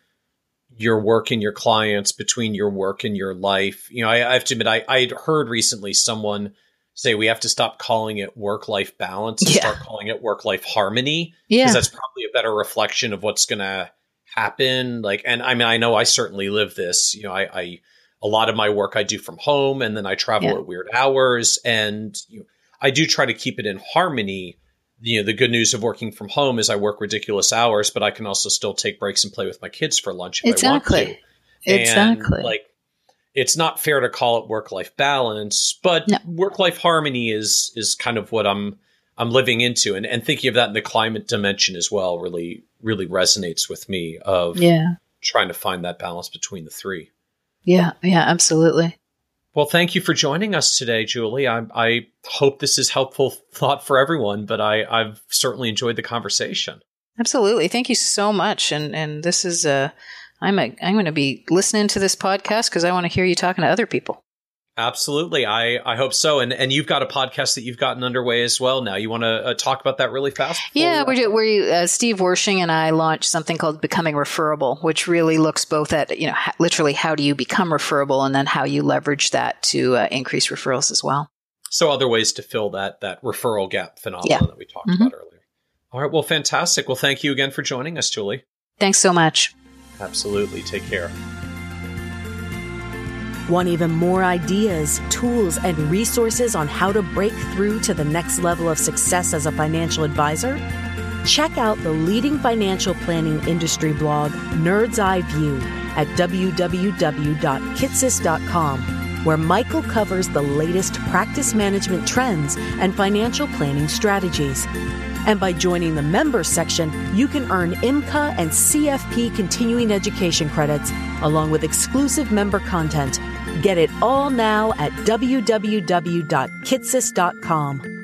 your work and your clients, between your work and your life? You know, I, I have to admit, I, I'd heard recently someone say we have to stop calling it work life balance and yeah. start calling it work life harmony. Yeah. Because that's probably a better reflection of what's going to happen. Like, and I mean, I know I certainly live this. You know, I, I a lot of my work I do from home and then I travel yeah. at weird hours and you know, I do try to keep it in harmony. You know, the good news of working from home is I work ridiculous hours, but I can also still take breaks and play with my kids for lunch if exactly. I want to. Exactly. And like it's not fair to call it work life balance, but no. work life harmony is is kind of what I'm I'm living into, and and thinking of that in the climate dimension as well really really resonates with me of yeah trying to find that balance between the three. Yeah, yeah, absolutely. Well, thank you for joining us today, Julie. I, I hope this is helpful thought for everyone, but I, I've certainly enjoyed the conversation. Absolutely. Thank you so much. And and this is a I'm a, I'm going to be listening to this podcast because I want to hear you talking to other people. Absolutely, I I hope so. And and you've got a podcast that you've gotten underway as well. Now you want to uh, talk about that really fast? Yeah, we're we uh, Steve Wershing and I launched something called Becoming Referable, which really looks both at you know ha- literally how do you become referable, and then how you leverage that to uh, increase referrals as well. So other ways to fill that that referral gap phenomenon yeah. that we talked mm-hmm. about earlier. All right, well, fantastic. Well, thank you again for joining us, Julie. Thanks so much. Absolutely. Take care. Want even more ideas, tools, and resources on how to break through to the next level of success as a financial advisor? Check out the leading financial planning industry blog, Nerd's Eye View, at www.kitces.com, where Michael covers the latest practice management trends and financial planning strategies. And by joining the members section, you can earn IMCA and CFP continuing education credits, along with exclusive member content. Get it all now at www.kitces.com.